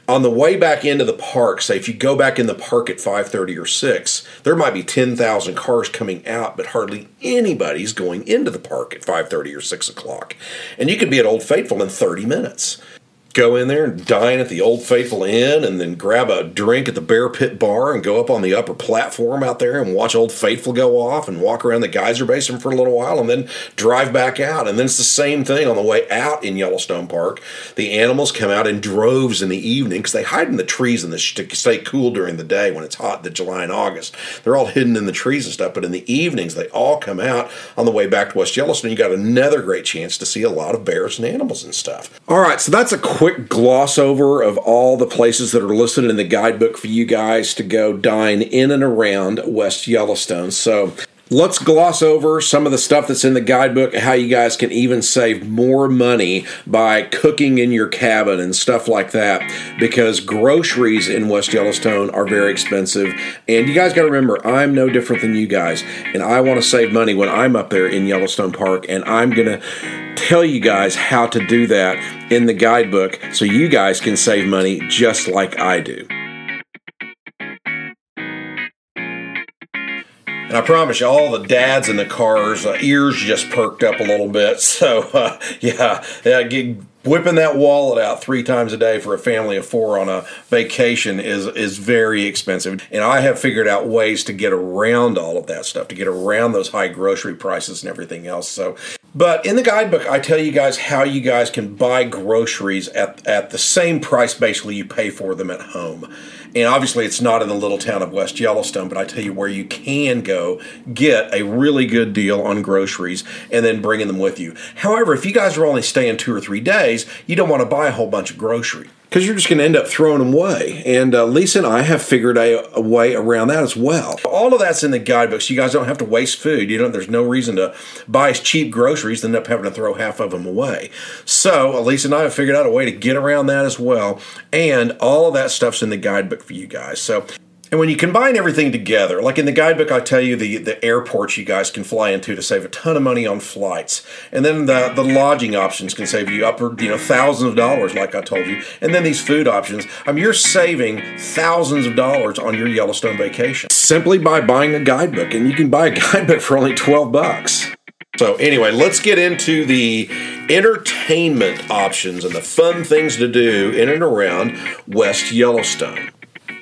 on the way back into the park, say if you go back in the park at 5:30 or 6, there might be 10,000 cars coming out, but hardly anybody's going into the park at 5:30 or 6 o'clock. And you could be at Old Faithful in 30 minutes go in there and dine at the Old Faithful Inn and then grab a drink at the Bear Pit Bar and go up on the upper platform out there and watch Old Faithful go off and walk around the geyser basin for a little while and then drive back out. And then it's the same thing on the way out in Yellowstone Park. The animals come out in droves in the evening because they hide in the trees the to stay cool during the day when it's hot, the July and August. They're all hidden in the trees and stuff. But in the evenings, they all come out on the way back to West Yellowstone. You got another great chance to see a lot of bears and animals and stuff. All right, so that's a quick gloss over of all the places that are listed in the guidebook for you guys to go dine in and around West Yellowstone. So let's gloss over some of the stuff that's in the guidebook, how you guys can even save more money by cooking in your cabin and stuff like that, because groceries in West Yellowstone are very expensive. And you guys got to remember, I'm no different than you guys, and I want to save money when I'm up there in Yellowstone Park, and I'm to tell you guys how to do that in the guidebook so you guys can save money just like I do. And I promise you, all the dads in the cars' uh, ears just perked up a little bit. So, uh, yeah, yeah get, whipping that wallet out three times a day for a family of four on a vacation is is very expensive. And I have figured out ways to get around all of that stuff, to get around those high grocery prices and everything else. So but in the guidebook, I tell you guys how you guys can buy groceries at, at the same price basically you pay for them at home. And obviously, it's not in the little town of West Yellowstone, but I tell you where you can go get a really good deal on groceries and then bringing them with you. However, if you guys are only staying two or three days, you don't want to buy a whole bunch of groceries because you're just going to end up throwing them away. And uh, Lisa and I have figured a, a, way around that as well. All of that's in the guidebooks. You guys don't have to waste food. You know, there's no reason to buy cheap groceries and end up having to throw half of them away. So Lisa and I have figured out a way to get around that as well. And all of that stuff's in the guidebook for you guys. So and when you combine everything together, like in the guidebook, I tell you the, the airports you guys can fly into to save a ton of money on flights. And then the, the lodging options can save you upward, you know, thousands of dollars, like I told you. And then these food options, I mean, you're saving thousands of dollars on your Yellowstone vacation simply by buying a guidebook. And you can buy a guidebook for only 12 bucks. So, anyway, let's get into the entertainment options and the fun things to do in and around West Yellowstone.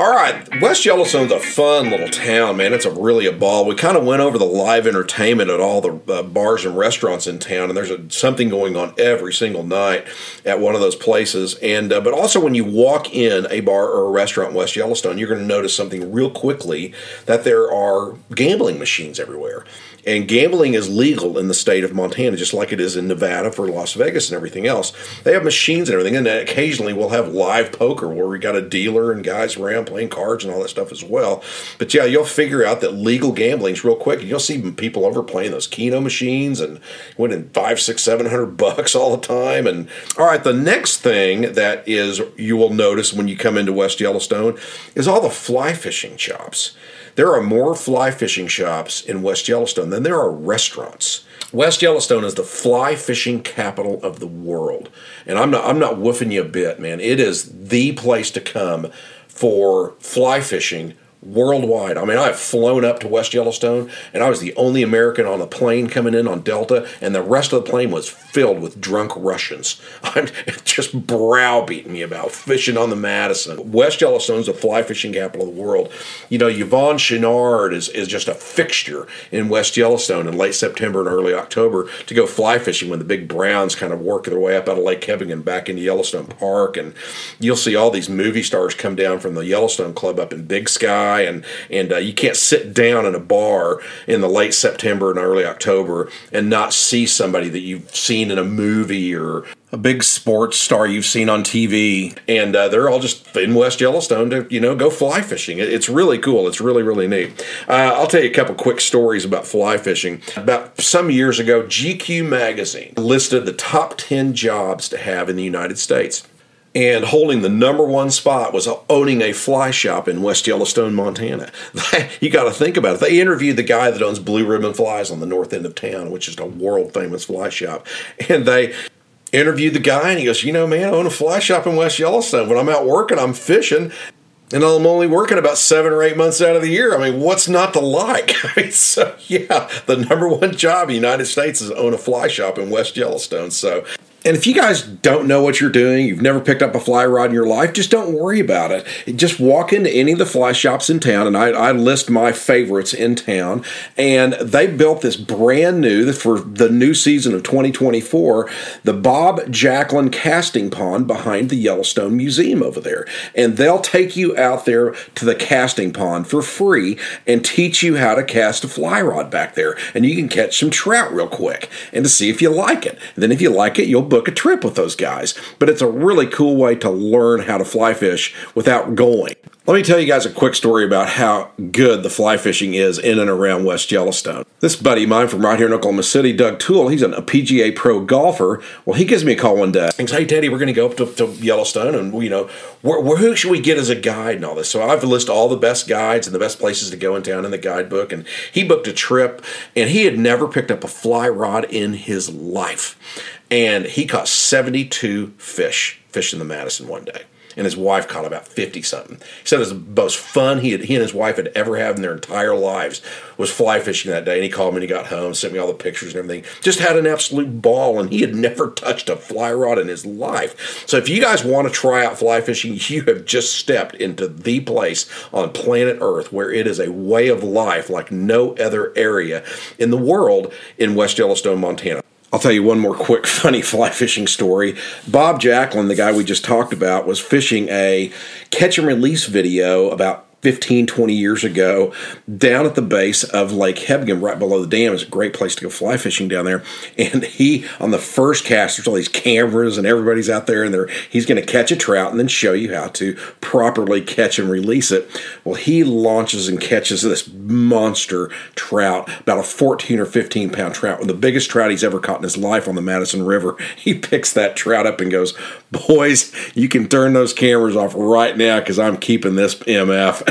All right, West Yellowstone's a fun little town, man. It's a really a ball. We kind of went over the live entertainment at all the uh, bars and restaurants in town, and there's a, something going on every single night at one of those places. And uh, but also when you walk in a bar or a restaurant in West Yellowstone, you're going to notice something real quickly that there are gambling machines everywhere. And gambling is legal in the state of Montana, just like it is in Nevada for Las Vegas and everything else. They have machines and everything, and occasionally we'll have live poker where we got a dealer and guys around playing cards and all that stuff as well. But yeah, you'll figure out that legal gambling's real quick. And you'll see people over playing those Keno machines and winning five, six, seven hundred bucks all the time. And all right, the next thing that is you will notice when you come into West Yellowstone is all the fly fishing shops. There are more fly fishing shops in West Yellowstone than there are restaurants. West Yellowstone is the fly fishing capital of the world. And I'm not I'm not woofing you a bit, man. It is the place to come for fly fishing worldwide. I mean, I've flown up to West Yellowstone, and I was the only American on the plane coming in on Delta, and the rest of the plane was filled with drunk Russians. I'm just browbeating me about fishing on the Madison. West Yellowstone's the fly fishing capital of the world. You know, Yvon Chouinard is, is just a fixture in West Yellowstone in late September and early October to go fly fishing when the big browns kind of work their way up out of Lake Hebgen back into Yellowstone Park. And you'll see all these movie stars come down from the Yellowstone Club up in Big Sky and and uh, you can't sit down in a bar in the late September and early October and not see somebody that you've seen in a movie or a big sports star you've seen on TV, and uh, they're all just in West Yellowstone to you know go fly fishing. It's really cool. It's really really neat. Uh, I'll tell you a couple quick stories about fly fishing. About some years ago, GQ magazine listed the top ten jobs to have in the United States and holding the number one spot was owning a fly shop in West Yellowstone, Montana. you got to think about it. They interviewed the guy that owns Blue Ribbon Flies on the north end of town, which is a world famous fly shop, and they interviewed the guy, and he goes, "You know, man, I own a fly shop in West Yellowstone. When I'm out working, I'm fishing." and I'm only working about seven or eight months out of the year. I mean, what's not to like? I mean, so yeah, the number one job in the United States is own a fly shop in West Yellowstone. So and if you guys don't know what you're doing, you've never picked up a fly rod in your life, just don't worry about it. Just walk into any of the fly shops in town, and I, I list my favorites in town. And they built this brand new, for the new season of 2024, the Bob Jacklin casting pond behind the Yellowstone Museum over there. And they'll take you out there to the casting pond for free and teach you how to cast a fly rod back there. And you can catch some trout real quick and to see if you like it. And then if you like it, you'll book a trip with those guys. But it's a really cool way to learn how to fly fish without going. Let me tell you guys a quick story about how good the fly fishing is in and around West Yellowstone. This buddy of mine from right here in Oklahoma City, Doug Toole, he's a PGA pro golfer. Well, he gives me a call one day. He says, Hey, Teddy, we're going to go up to, to, Yellowstone and, you know, who should we get as a guide and all this? So I've listed all the best guides and the best places to go in town in the guidebook. And he booked a trip and he had never picked up a fly rod in his life. And he caught 72 fish, fishing the Madison one day and his wife caught about 50 something. He said it was the most fun he, had, he and his wife had ever had in their entire lives was fly fishing that day. And he called me and he got home, sent me all the pictures and everything. Just had an absolute ball, and he had never touched a fly rod in his life. So if you guys want to try out fly fishing, you have just stepped into the place on planet Earth where it is a way of life like no other area in the world in West Yellowstone, Montana. I'll tell you one more quick funny fly fishing story. Bob Jacklin, the guy we just talked about, was fishing a catch and release video about 15, 20 years ago down at the base of Lake Hebgen, right below the dam. It's a great place to go fly fishing down there. And he, on the first cast, there's all these cameras and everybody's out there and he's going to catch a trout and then show you how to properly catch and release it. Well, he launches and catches this monster trout, about a 14 or 15 pound trout, the biggest trout he's ever caught in his life on the Madison River. He picks that trout up and goes, Boys, you can turn those cameras off right now because I'm keeping this MF.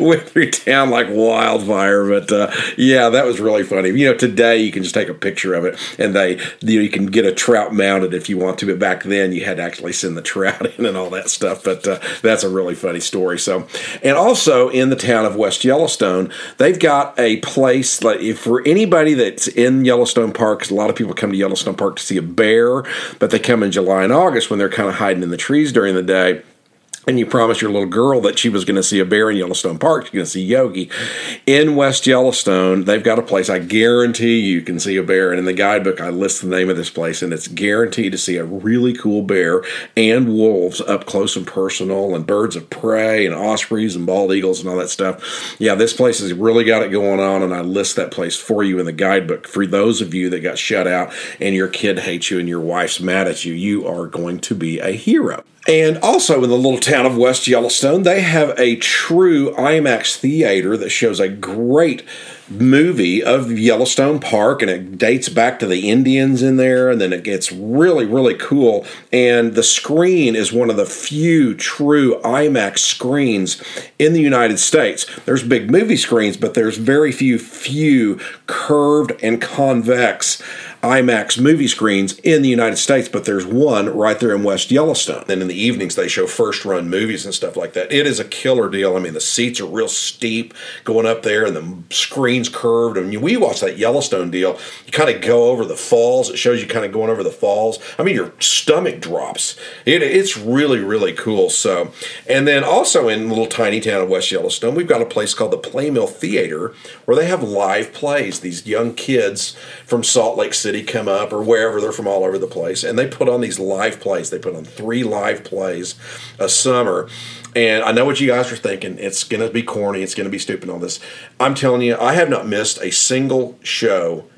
went through town like wildfire. But uh, yeah, that was really funny. You know, today you can just take a picture of it, and they you, know, you can get a trout mounted if you want to. But back then you had to actually send the trout in and all that stuff. But uh, that's a really funny story. So, and also in the town of West Yellowstone, they've got a place like if for anybody that's in Yellowstone Park. because A lot of people come to Yellowstone Park to see a bear, but they come in July and August when they're kind of hiding in the trees during the day and you promised your little girl that she was going to see a bear in Yellowstone Park. You're going to see Yogi. In West Yellowstone, they've got a place I guarantee you can see a bear. And in the guidebook, I list the name of this place, and it's guaranteed to see a really cool bear and wolves up close and personal, and birds of prey, and ospreys, and bald eagles, and all that stuff. Yeah, this place has really got it going on, and I list that place for you in the guidebook. For those of you that got shut out and your kid hates you and your wife's mad at you, you are going to be a hero. And also in the little town of West Yellowstone, they have a true IMAX theater that shows a great movie of Yellowstone Park, and it dates back to the Indians in there, and then it gets really, really cool. And the screen is one of the few true IMAX screens in the United States. There's big movie screens, but there's very few, few curved and convex IMAX movie screens in the United States, but there's one right there in West Yellowstone. And in the evenings, they show first run movies and stuff like that. It is a killer deal. I mean, the seats are real steep going up there, and the screen's curved. I mean, we watch that Yellowstone deal. You kind of go over the falls. It shows you kind of going over the falls. I mean, your stomach drops. It, it's really, really cool. So, and then also in little tiny town of West Yellowstone, we've got a place called the Playmill Theater where they have live plays. These young kids from Salt Lake City City come up or wherever they're from all over the place, and they put on these live plays. They put on three live plays a summer. And I know what you guys are thinking. It's going to be corny. It's going to be stupid. All this. I'm telling you, I have not missed a single show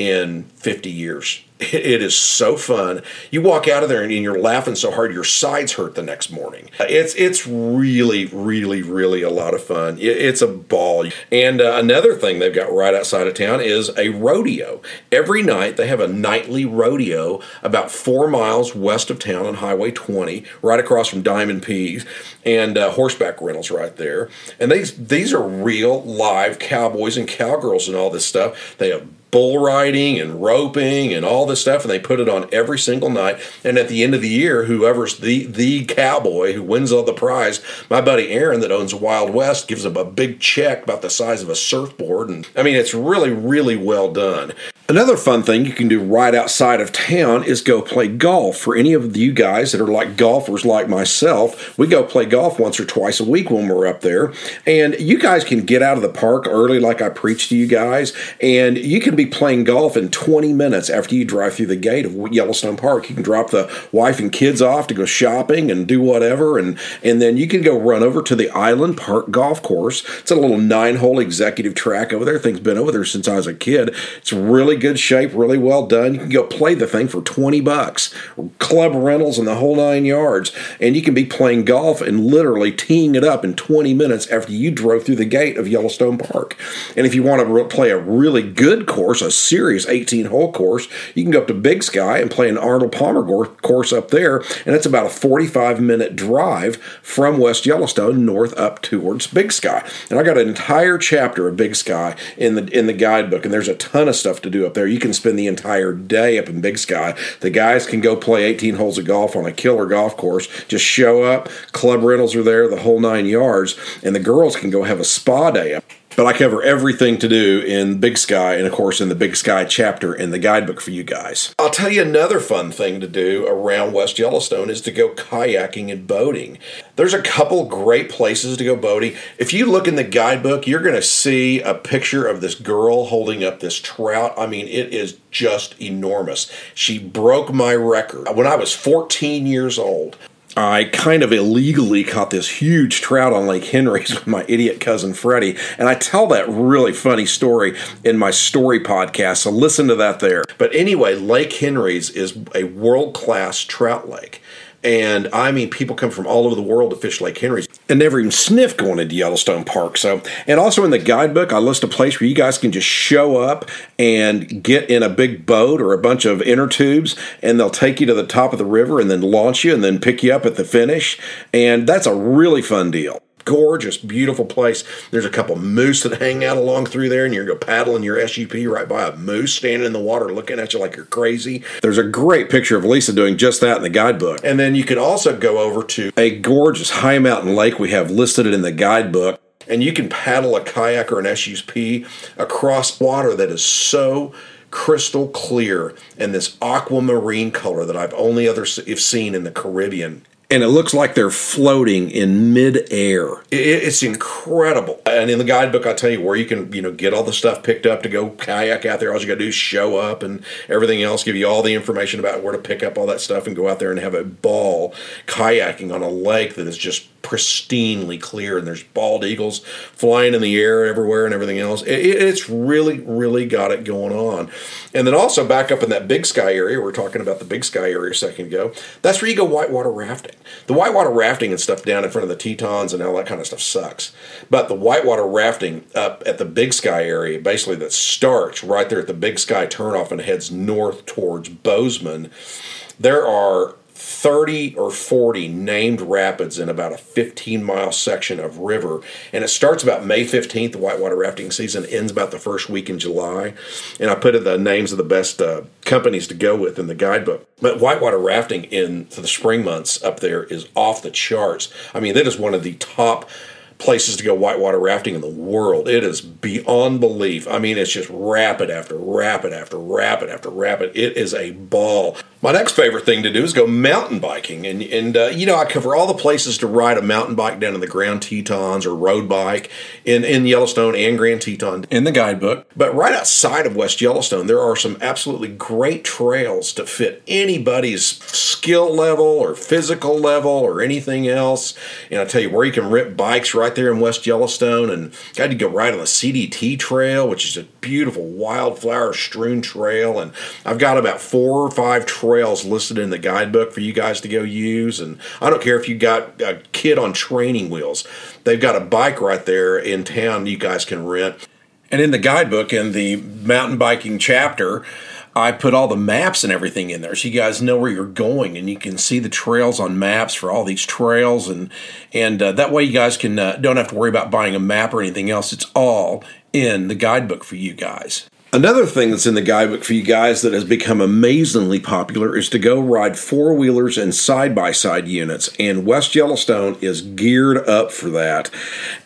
in 50 years. It is so fun. You walk out of there and you're laughing so hard your sides hurt the next morning. It's it's really really really a lot of fun. It's a ball. And uh, another thing they've got right outside of town is a rodeo. Every night they have a nightly rodeo about four miles west of town on Highway 20, right across from Diamond P's, and uh, horseback rentals right there. And these these are real live cowboys and cowgirls and all this stuff. They have bull riding and roping and all this stuff and they put it on every single night. And at the end of the year whoever's the the cowboy who wins all the prize my buddy aaron that owns wild west gives him a big check about the size of a surfboard. And i mean it's really really well done Another fun thing you can do right outside of town is go play golf. For any of you guys that are like golfers like myself, we go play golf once or twice a week when we're up there. And you guys can get out of the park early, like I preach to you guys, and you can be playing golf in 20 minutes after you drive through the gate of Yellowstone Park. You can drop the wife and kids off to go shopping and do whatever, and, and then you can go run over to the Island Park Golf Course. It's a little nine hole executive track over there. Thing's been over there since I was a kid. It's really good shape, really well done. You can go play the thing for 20 bucks, club rentals and the whole nine yards. And you can be playing golf and literally teeing it up in 20 minutes after you drove through the gate of Yellowstone Park. And if you want to play a really good course, a serious 18 hole course, you can go up to Big Sky and play an Arnold Palmer course up there. And it's about a 45 minute drive from West Yellowstone north up towards Big Sky. And I got an entire chapter of Big Sky in the in the guidebook, and there's a ton of stuff to do up there. You can spend the entire day up in Big Sky. The guys can go play 18 holes of golf on a killer golf course. Just show up, club rentals are there, the whole nine yards, and the girls can go have a spa day. But I cover everything to do in Big Sky and, of course, in the Big Sky chapter in the guidebook for you guys. I'll tell you another fun thing to do around West Yellowstone is to go kayaking and boating. There's a couple great places to go boating. If you look in the guidebook, you're going to see a picture of this girl holding up this trout. I mean, it is just enormous. She broke my record. When I was 14 years old, I kind of illegally caught this huge trout on Lake Henry's with my idiot cousin Freddie. And I tell that really funny story in my story podcast, so listen to that there. But anyway, Lake Henry's is a world class trout lake. And I mean, people come from all over the world to fish Lake Henry's and never even sniff going into Yellowstone Park. So, and also in the guidebook, I list a place where you guys can just show up and get in a big boat or a bunch of inner tubes, and they'll take you to the top of the river and then launch you and then pick you up at the finish. And that's a really fun deal gorgeous, beautiful place. There's a couple moose that hang out along through there, and you're going to paddling your SUP right by a moose standing in the water looking at you like you're crazy. There's a great picture of Lisa doing just that in the guidebook. And then you can also go over to a gorgeous high mountain lake we have listed it in the guidebook. And you can paddle a kayak or an SUP across water that is so crystal clear and this aquamarine color that I've only ever seen in the Caribbean and it looks like they're floating in midair. It's incredible. And in the guidebook, I tell you where you can, you know, get all the stuff picked up to go kayak out there. All you got to do is show up, and everything else. Give you all the information about where to pick up all that stuff and go out there and have a ball kayaking on a lake that is just pristinely clear and there's bald eagles flying in the air everywhere and everything else. It, it's really, really got it going on. And then also back up in that big sky area, we are talking about the big sky area a second ago, that's where you go whitewater rafting. The whitewater rafting and stuff down in front of the Tetons and all that kind of stuff sucks. But the whitewater rafting up at the big sky area, basically that starts right there at the big sky turnoff and heads north towards Bozeman, there are 30 or 40 named rapids in about a 15 mile section of river. And it starts about May 15th, the whitewater rafting season, ends about the first week in July. And I put the names of the best uh, companies to go with in the guidebook. But whitewater rafting in the spring months up there is off the charts. I mean, that is one of the top places to go whitewater rafting in the world. It is beyond belief. I mean, it's just rapid after rapid after rapid after rapid. It is a ball. My next favorite thing to do is go mountain biking, and and uh, you know I cover all the places to ride a mountain bike down in the Grand Tetons or road bike in in Yellowstone and Grand Teton in the guidebook. But right outside of West Yellowstone, there are some absolutely great trails to fit anybody's skill level or physical level or anything else. And I tell you where you can rent bikes right there in West Yellowstone, and got to go ride on the CDT Trail, which is a beautiful wildflower strewn trail, and I've got about four or five trails trails listed in the guidebook for you guys to go use. And I don't care if you got a kid on training wheels, they've got a bike right there in town you guys can rent. And in the guidebook, in the mountain biking chapter, I put all the maps and everything in there so you guys know where you're going and you can see the trails on maps for all these trails and and uh, that way you guys can uh, don't have to worry about buying a map or anything else. It's all in the guidebook for you guys. Another thing that's in the guidebook for you guys that has become amazingly popular is to go ride four wheelers and side by side units, and West Yellowstone is geared up for that.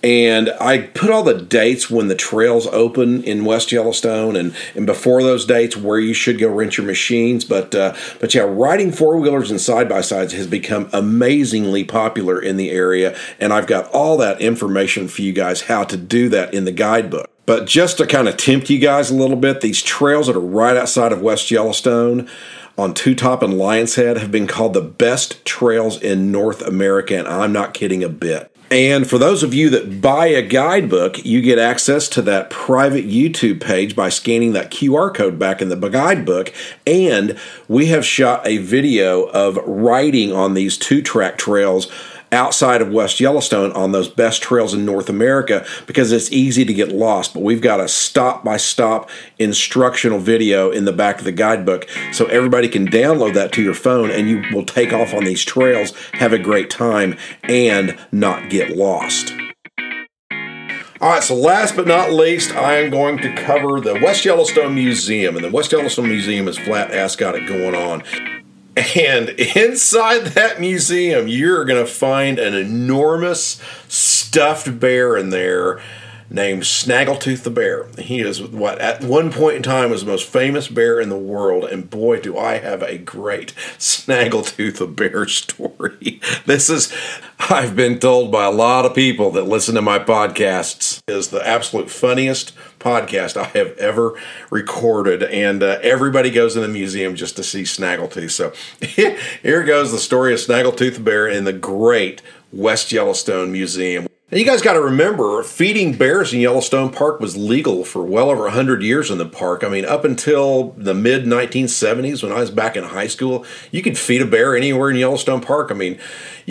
And I put all the dates when the trails open in West Yellowstone, and, and before those dates where you should go rent your machines. But uh, but yeah, riding four wheelers and side by sides has become amazingly popular in the area, and I've got all that information for you guys how to do that in the guidebook. But just to kind of tempt you guys a little bit, these trails that are right outside of West Yellowstone on Two Top and Lion's Head have been called the best trails in North America, and I'm not kidding a bit. And for those of you that buy a guidebook, you get access to that private YouTube page by scanning that QR code back in the guidebook. And we have shot a video of riding on these two track trails outside of West Yellowstone on those best trails in North America because it's easy to get lost. But we've got a stop by stop instructional video in the back of the guidebook so everybody can download that to your phone and you will take off on these trails, have a great time, and not get lost. All right, so last but not least, I am going to cover the West Yellowstone Museum. And the West Yellowstone Museum is flat ass got it going on. And inside that museum, you're going to find an enormous stuffed bear in there named Snaggletooth the Bear. He is what at one point in time was the most famous bear in the world, and boy, do I have a great Snaggletooth the Bear story. This is, I've been told by a lot of people that listen to my podcasts, is the absolute funniest podcast I have ever recorded, and uh, everybody goes in the museum just to see Snaggletooth. So here goes the story of Snaggletooth Bear in the great West Yellowstone Museum. And you guys got to remember, feeding bears in Yellowstone Park was legal for well over 100 years in the park. I mean, up until the mid 1970s when I was back in high school, you could feed a bear anywhere in Yellowstone Park. I mean,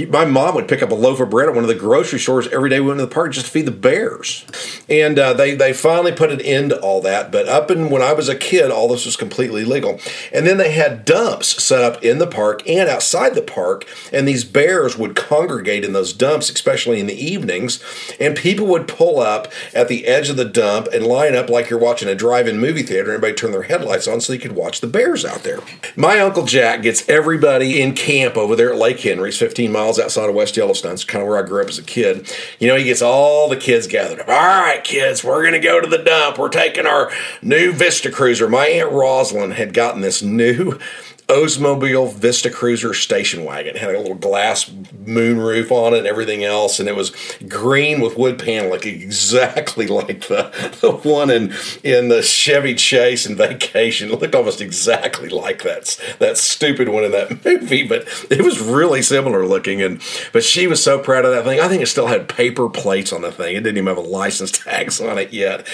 my mom would pick up a loaf of bread at one of the grocery stores every day we went to the park just to feed the bears. And uh, they, they finally put an end to all that. But up in when I was a kid, all this was completely legal. And then they had dumps set up in the park and outside the park. And these bears would congregate in those dumps, especially in the evenings and people would pull up at the edge of the dump and line up like you're watching a drive-in movie theater. Everybody turn their headlights on so you could watch the bears out there. My uncle Jack gets everybody in camp over there at Lake Henry. It's 15 miles outside of West Yellowstone. It's kind of where I grew up as a kid. You know, he gets all the kids gathered up. All right, kids, we're going to go to the dump. We're taking our new Vista Cruiser. My Aunt Rosalind had gotten this new Oldsmobile Vista Cruiser station wagon. It had a little glass moon roof on it and everything else, and it was green with wood paneling, exactly like the, the one in in the Chevy Chase and Vacation. It looked almost exactly like that that stupid one in that movie, but it was really similar looking. And but she was so proud of that thing. I think it still had paper plates on the thing. It didn't even have a license tags on it yet.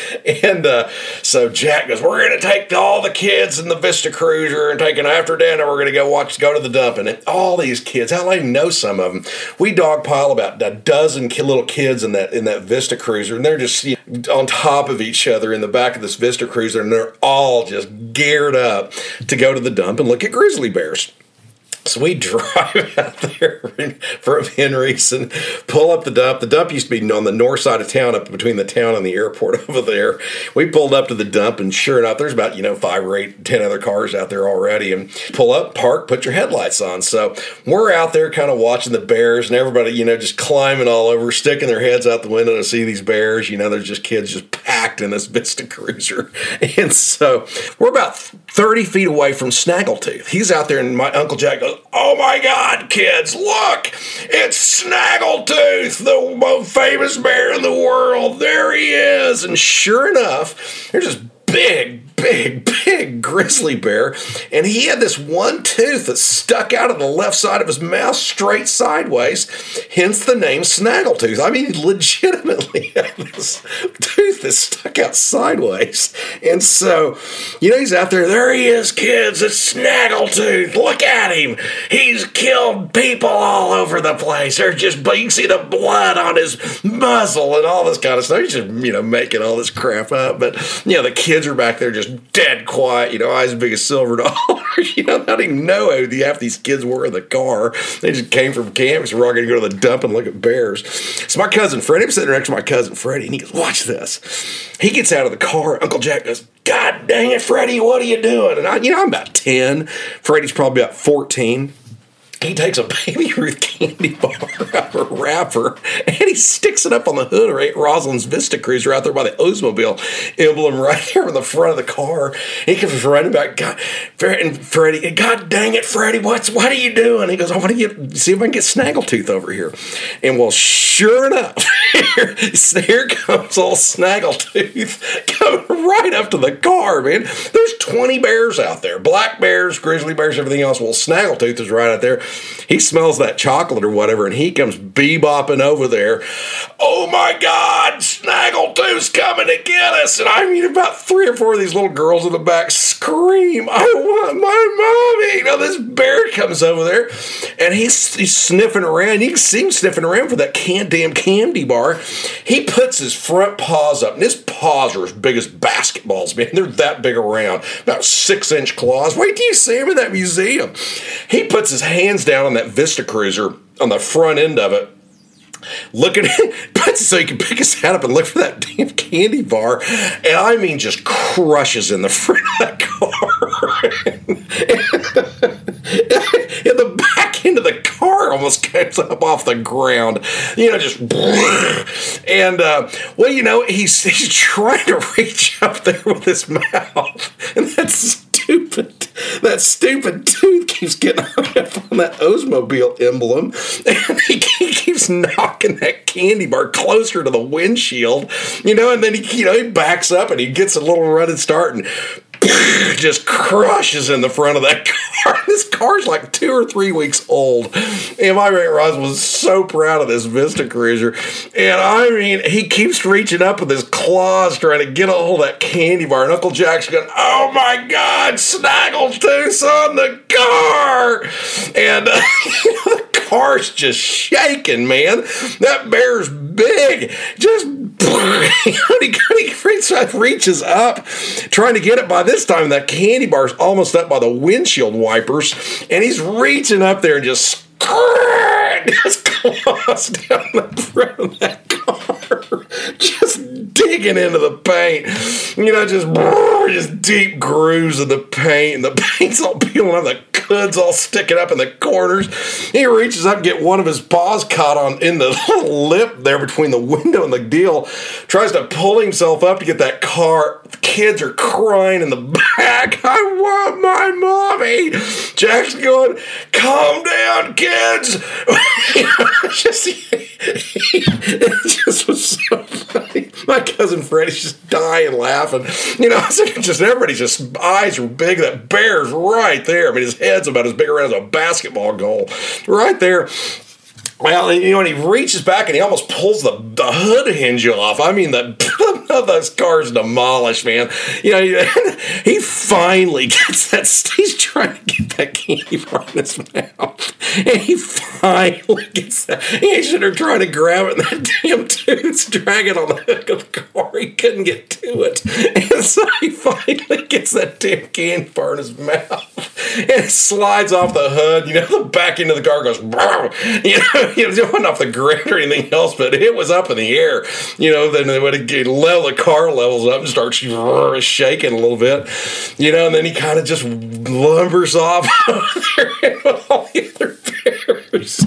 And uh, so Jack goes, "We're going to take all the kids in the Vista Cruiser and take an after dinner. We're going to go watch, go to the dump. And all these kids, I know some of them. We dogpile about a dozen little kids in that in that Vista Cruiser, and they're just you know, on top of each other in the back of this Vista Cruiser, and they're all just geared up to go to the dump and look at grizzly bears. So we drive out there from Henry's and pull up the dump. The dump used to be on the north side of town, up between the town and the airport over there. We pulled up to the dump, and sure enough, there's about you know five or eight, ten other cars out there already. And pull up, park, put your headlights on. So we're out there, kind of watching the bears, and everybody you know just climbing all over, sticking their heads out the window to see these bears. You know, there's just kids just packed in this Vista Cruiser, and so we're about thirty feet away from Snaggletooth. He's out there, and my uncle Jack goes Oh my God, kids, look! It's Snaggletooth, the most famous bear in the world. There he is. And sure enough, there's this big, big, big grizzly bear, and he had this one tooth that stuck out of the left side of his mouth straight sideways, hence the name Snaggletooth. I mean, legitimately had this tooth that stuck out sideways. And so, you know, he's out there, there he is, kids, it's Snaggletooth. Look at him. He's killed people all over the place. There's just, you can see the blood on his muzzle and all this kind of stuff. He's just, you know, making all this crap up. But, you know, the kids are back there just dead quiet, you know, eyes big as silver dollars. you know, I didn't even know half these kids were in the car. They just came from campus. We're all going to go to the dump and look at bears. So my cousin Freddie, I'm sitting next to my cousin Freddie, and he goes, "Watch this." He gets out of the car. Uncle Jack goes, "God dang it, Freddie, what are you doing?" And I, you know, I'm about ten. Freddie's probably about fourteen he takes a baby Ruth candy bar wrapper and he sticks it up on the hood of Rosalind's Vista Cruiser out there by the Oldsmobile emblem right there in the front of the car. He comes running back, God, and Freddie, God dang it, Freddie, what's what are you doing? He goes, I want to get see if I can get Snaggletooth over here. And well, sure enough, here, here comes old Snaggletooth coming right up to the car, man. There's 20 bears out there, black bears, grizzly bears, everything else. Well, Snaggletooth is right out there he smells that chocolate or whatever, and he comes bebopping over there. Oh my God, Snaggletooth's coming to get us! And I mean, about three or four of these little girls in the back scream, "I want my mommy!" You know, this bear comes over there, and he's, he's sniffing around. You can see him sniffing around for that can, damn candy bar. He puts his front paws up, and his paws are as big as basketballs, man. They're that big around, about six inch claws. Wait till you see him in that museum. He puts his hands down on that Vista Cruiser on the front end of it looking at so he can pick his head up and look for that damn candy bar and i mean just crushes in the front of that car. And the back end of the car almost comes up off the ground you know just and uh, well you know he's he's trying to reach up there with his mouth and that's stupid, that stupid tooth keeps getting hung up on that Oldsmobile emblem, and he, keeps knocking that candy bar closer to the windshield, you know, and then he, you know, he backs up and he gets a little running start and just crushes in the front of that car. This car's like two or three weeks old. And my mate Ross was so proud of this Vista Cruiser. And I mean, he keeps reaching up with his claws trying to get a hold of that candy bar. And Uncle Jack's going, Oh my God, Snaggletooth's on the car. And uh, car's just shaking, man. That bear's big. Just he, he reaches up, trying to get it. By this time, that candy bar's almost up by the windshield wipers, and he's reaching up there and just, just claws down the front of that car, just digging into the paint. You know, just just deep grooves in the paint, and the paint's all peeling off. The hood's all sticking up in the corners. He reaches up and get one of his paws caught on in the lip there between the window and the deal. Tries to pull himself up to get that car. The kids are crying in the back. I want my mommy. Jack's going, calm down, kids. just, it just was so funny. My cousin Freddie's just dying laughing. You know, just everybody's just eyes were big. That bear's right there. I mean, his head's about as big around as a basketball goal. Right there. Well, you know, and he reaches back and he almost pulls the, the hood hinge off. I mean, the this car's demolished, man. You know, he finally gets that. He's trying to get that candy bar in his mouth, and he finally gets that. He should have tried to grab it, and that damn tooth's dragging on the hook of the car. He couldn't get to it, and so he finally gets that damn candy bar in his mouth, and it slides off the hood. You know, the back end of the car goes. You know, it wasn't off the ground or anything else, but it was up in the air. You know, then it would have level the car levels up and starts shaking a little bit, you know, and then he kind of just lumbers off with all the other bears.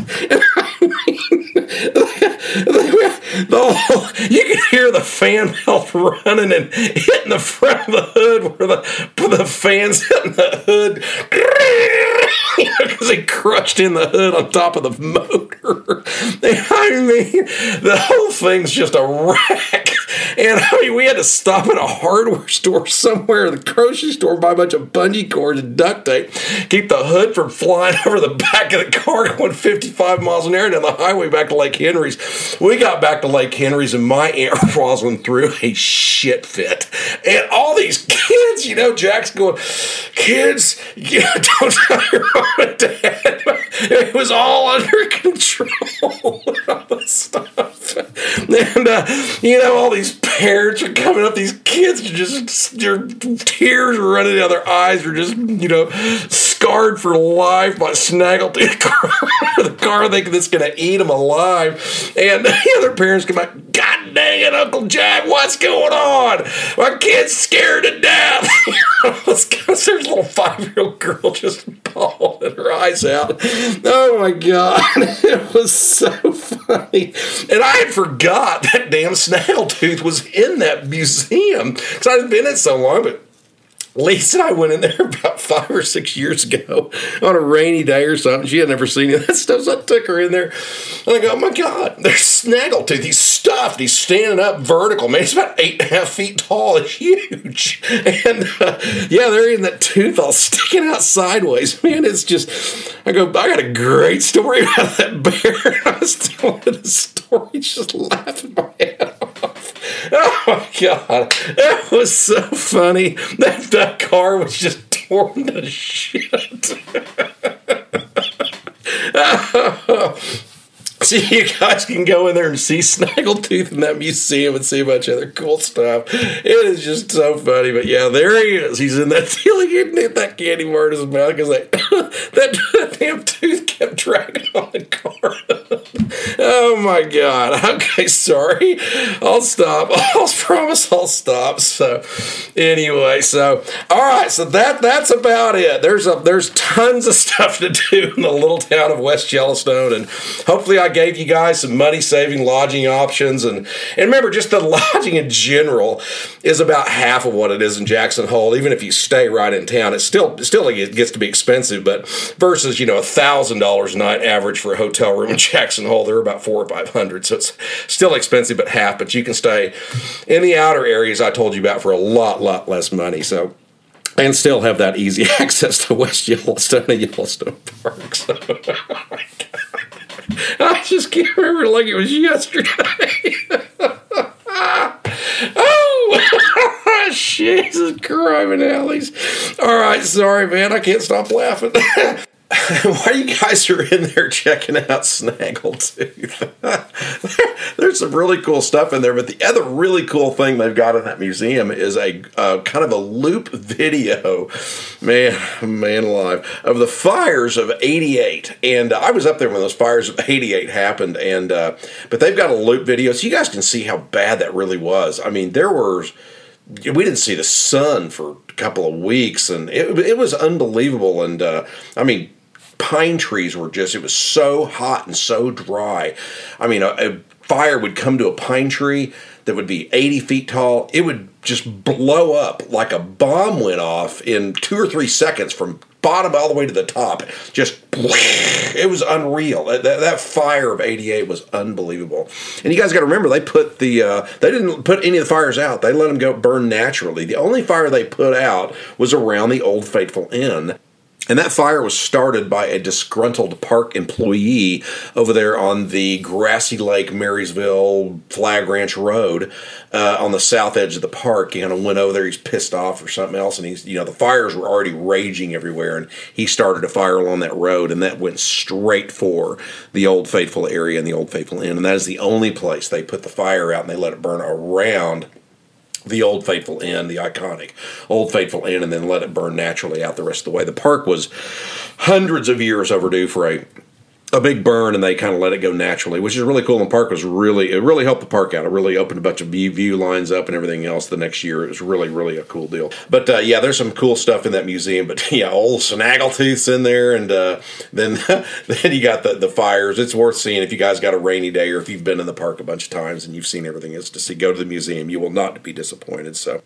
The whole, you can hear the fan belt running and hitting the front of the hood where the, the fan's hitting the hood because he crushed in the hood on top of the motor. I mean, the whole thing's just a wreck. And I mean, we had to stop at a hardware store somewhere, the grocery store, buy a bunch of bungee cords and duct tape, keep the hood from flying over the back of the car going 55 miles an hour down the highway back to Lake Henry's. We got back to Lake Henry's and my Aunt Rosalind threw a shit fit. And all these kids, you know, Jack's going, kids, you don't tell your mom and dad. It was all under control. all this stuff. And, uh, you know, all these parents are coming up, these kids are just, their tears are running down their eyes, They're just, you know, scarred for life by snaggletooth the car thinking it's going to eat them alive. And the other parents come back, God dang it, Uncle Jack, what's going on? My kid's scared to death. There's a little five year old girl just bawling her eyes out. Oh my God. It was so funny. And I had forgot that damn snaggletooth was in that museum because I hadn't been in so long, but Lisa and I went in there about five or six years ago on a rainy day or something. She had never seen any of that stuff, so I took her in there. And I go, oh my God, there's Snaggletooth. He's stuffed. He's standing up vertical. Man, he's about eight and a half feet tall. It's huge. And uh, yeah, they're in that tooth all sticking out sideways. Man, it's just, I go, I got a great story about that bear. I was telling the story, just laughing my head. Oh my God, that was so funny. That, that car was just torn to shit. So you guys can go in there and see Snaggletooth in that museum and see a bunch of other cool stuff. It is just so funny. But yeah, there he is. He's in that ceiling. hit that candy bar in his mouth because like, that damn tooth kept dragging on the car. Oh my god. Okay, sorry. I'll stop. I'll promise I'll stop. So anyway, so all right, so that that's about it. There's a there's tons of stuff to do in the little town of West Yellowstone, and hopefully I gave you guys some money saving lodging options. And, and remember, just the lodging in general is about half of what it is in Jackson Hole. Even if you stay right in town, it still still it gets to be expensive. But versus you know a thousand dollars a night average for a hotel room in Jackson Hole, they're about four or five hundred. So it's still expensive, but half. But you can stay in the outer areas I told you about for a lot lot less money. So and still have that easy access to West Yellowstone and Yellowstone Park. So, I just can't remember like it was yesterday. oh, Jesus Christ, alleys. All right, sorry, man. I can't stop laughing. while you guys are in there checking out Snaggletooth, there's some really cool stuff in there. But the other really cool thing they've got in that museum is a uh, kind of a loop video, man, man alive, of the fires of '88. And I was up there when those fires of '88 happened, and uh, but they've got a loop video, so you guys can see how bad that really was. I mean, there were we didn't see the sun for a couple of weeks, and it, it was unbelievable. And uh, I mean, pine trees were just, it was so hot and so dry. I mean, a, a fire would come to a pine tree that would be 80 feet tall. It would just blow up like a bomb went off in two or three seconds from bottom all the way to the top. Just it was unreal. That, that fire of '88 was unbelievable. And you guys got to remember, they put the uh, they didn't put any of the fires out. They let them go burn naturally. The only fire they put out was around the Old Faithful Inn. And that fire was started by a disgruntled park employee over there on the Grassy Lake, Marysville Flagg Ranch Road uh, on the south edge of the park. He kind of went over there. He's pissed off or something else. And he's, you know, the fires were already raging everywhere. And he started a fire along that road. And that went straight for the Old Faithful area and the Old Faithful Inn. And that is the only place they put the fire out and they let it burn around the Old Faithful Inn, the iconic Old Faithful Inn, and then let it burn naturally out the rest of the way. The park was hundreds of years overdue for a a big burn and they kind of let it go naturally, which is really cool. And the park was really, it really helped the park out. It really opened a bunch of view, view lines up and everything else the next year. It was really, really a cool deal. But uh, yeah, there's some cool stuff in that museum. But yeah, old Snaggletooth's in there. And uh, then then you got the, the fires. It's worth seeing if you guys got a rainy day or if you've been in the park a bunch of times and you've seen everything is to see. Go to the museum. You will not be disappointed. So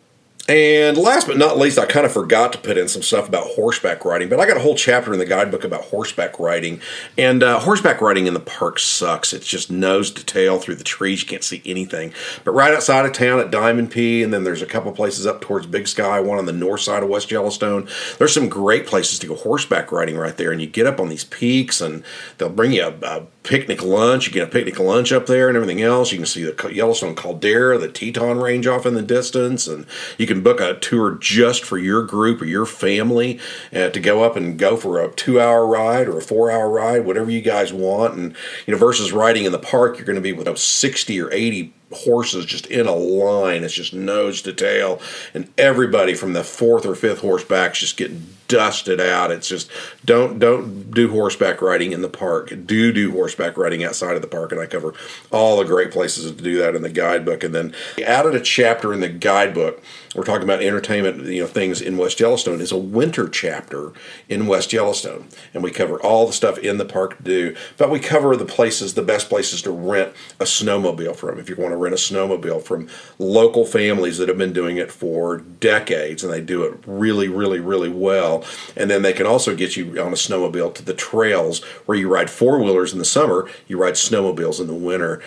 and last but not least, I kind of forgot to put in some stuff about horseback riding, but I got a whole chapter in the guidebook about horseback riding. And uh, horseback riding in the park sucks. It's just nose to tail through the trees. You can't see anything. But right outside of town at Diamond P, and then there's a couple places up towards Big Sky, one on the north side of West Yellowstone. There's some great places to go horseback riding right there. And you get up on these peaks, and they'll bring you a, a picnic lunch. You get a picnic lunch up there and everything else. You can see the Yellowstone Caldera, the Teton Range off in the distance, and you can book a tour just for your group or your family uh, to go up and go for a two-hour ride or a four-hour ride, whatever you guys want. And you know, versus riding in the park, you're going to be with 60 or 80 horses just in a line. It's just nose to tail, and everybody from the fourth or fifth horseback's just getting dusted out. It's just don't don't do horseback riding in the park. Do do horseback riding outside of the park, and I cover all the great places to do that in the guidebook. And then added a chapter in the guidebook. We're talking about entertainment, you know, things in West Yellowstone. Is a winter chapter in West Yellowstone, and we cover all the stuff in the park to do. But we cover the places, the best places to rent a snowmobile from. If you want to rent a snowmobile from local families that have been doing it for decades, and they do it really, really, really well and then they can also get you on a snowmobile to the trails where you ride four wheelers in the summer, you ride snowmobiles in the winter.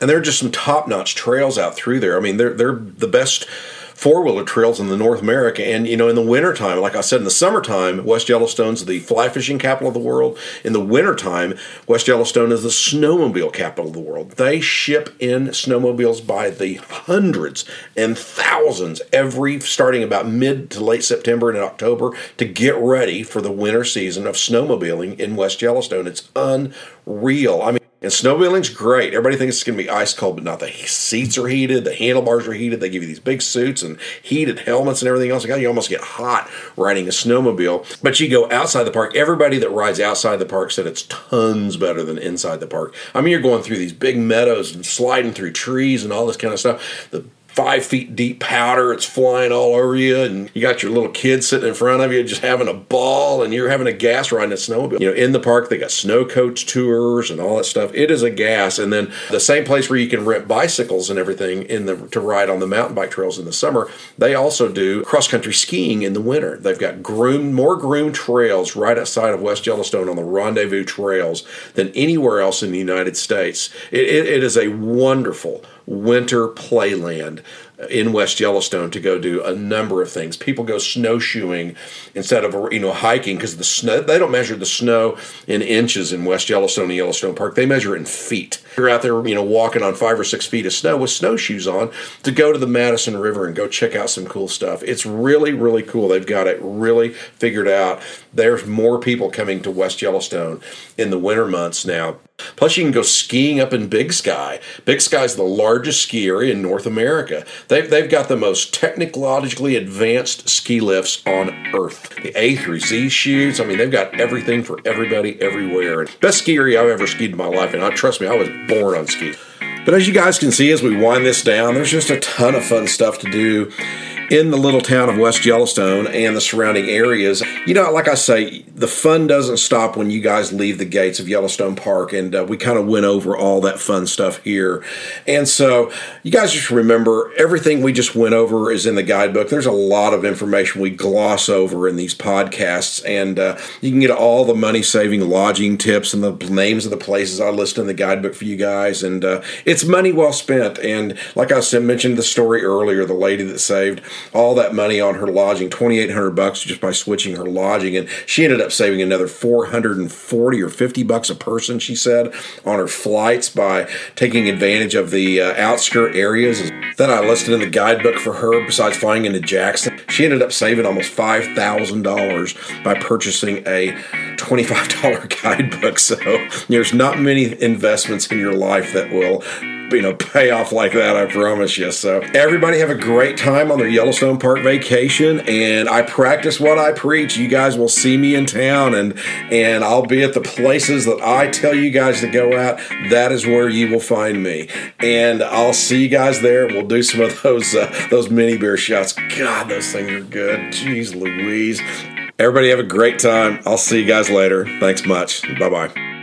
And there are just some top notch trails out through there. I mean, they're, they're the best four wheeler trails in the North America. And, you know, in the wintertime, like I said, in the summertime, West Yellowstone's the fly fishing capital of the world. In the wintertime, West Yellowstone is the snowmobile capital of the world. They ship in snowmobiles by the hundreds and thousands every starting about mid to late September and October to get ready for the winter season of snowmobiling in West Yellowstone. It's unreal. I mean, and snowmobiling's great. Everybody thinks it's going to be ice cold, but not. The seats are heated, the handlebars are heated. They give you these big suits and heated helmets and everything else. You almost get hot riding a snowmobile. But you go outside the park. Everybody that rides outside the park said it's tons better than inside the park. I mean, you're going through these big meadows and sliding through trees and all this kind of stuff. The five feet deep powder. It's flying all over you, and you got your little kid sitting in front of you just having a ball, and you're having a gas riding a snowmobile. You know, in the park, they got snow coach tours and all that stuff. It is a gas. And then the same place where you can rent bicycles and everything in the to ride on the mountain bike trails in the summer, they also do cross country skiing in the winter. They've got groomed, more groomed trails right outside of West Yellowstone on the Rendezvous trails than anywhere else in the United States. it, it, it is a wonderful winter playland in West Yellowstone to go do a number of things. People go snowshoeing instead of you know hiking because the snow they don't measure the snow in inches in West Yellowstone and Yellowstone Park. They measure it in feet. You're out there, you know, walking on five or six feet of snow with snowshoes on to go to the Madison River and go check out some cool stuff. It's really, really cool. They've got it really figured out. There's more people coming to West Yellowstone in the winter months now Plus, you can go skiing up in Big Sky. Big Sky is the largest ski area in North America. They've, they've got the most technologically advanced ski lifts on Earth. The A through Z chutes. I mean, they've got everything for everybody everywhere. Best ski area I've ever skied in my life. And I, trust me, I was born on skis. But as you guys can see as we wind this down, there's just a ton of fun stuff to do in the little town of West Yellowstone and the surrounding areas. You know, like I say, the fun doesn't stop when you guys leave the gates of Yellowstone Park, and uh, we kind of went over all that fun stuff here. And so, you guys just remember everything we just went over is in the guidebook. There's a lot of information we gloss over in these podcasts, and uh, you can get all the money saving lodging tips and the names of the places I list in the guidebook for you guys. And uh, it's money well spent. And like I said, mentioned the story earlier, the lady that saved all that money on her lodging, 2800 bucks just by switching her lodging. And she ended up saving another 440 or 50 bucks a person, she said, on her flights by taking advantage of the uh, outskirt areas Then I listed in the guidebook for her, besides flying into Jackson. She ended up saving almost $5,000 by purchasing a $25 guidebook. So there's not many investments in your life that will you know payoff like that i promise you. So everybody have a great time on their yellowstone park vacation and i practice what i preach. You guys will see me in town and and i'll be at the places that i tell you guys to go out that is where you will find me. And i'll see you guys there we'll do some of those uh, those mini beer shots. God those things are good. Jeez louise. Everybody have a great time. I'll see you guys later. Thanks much. Bye bye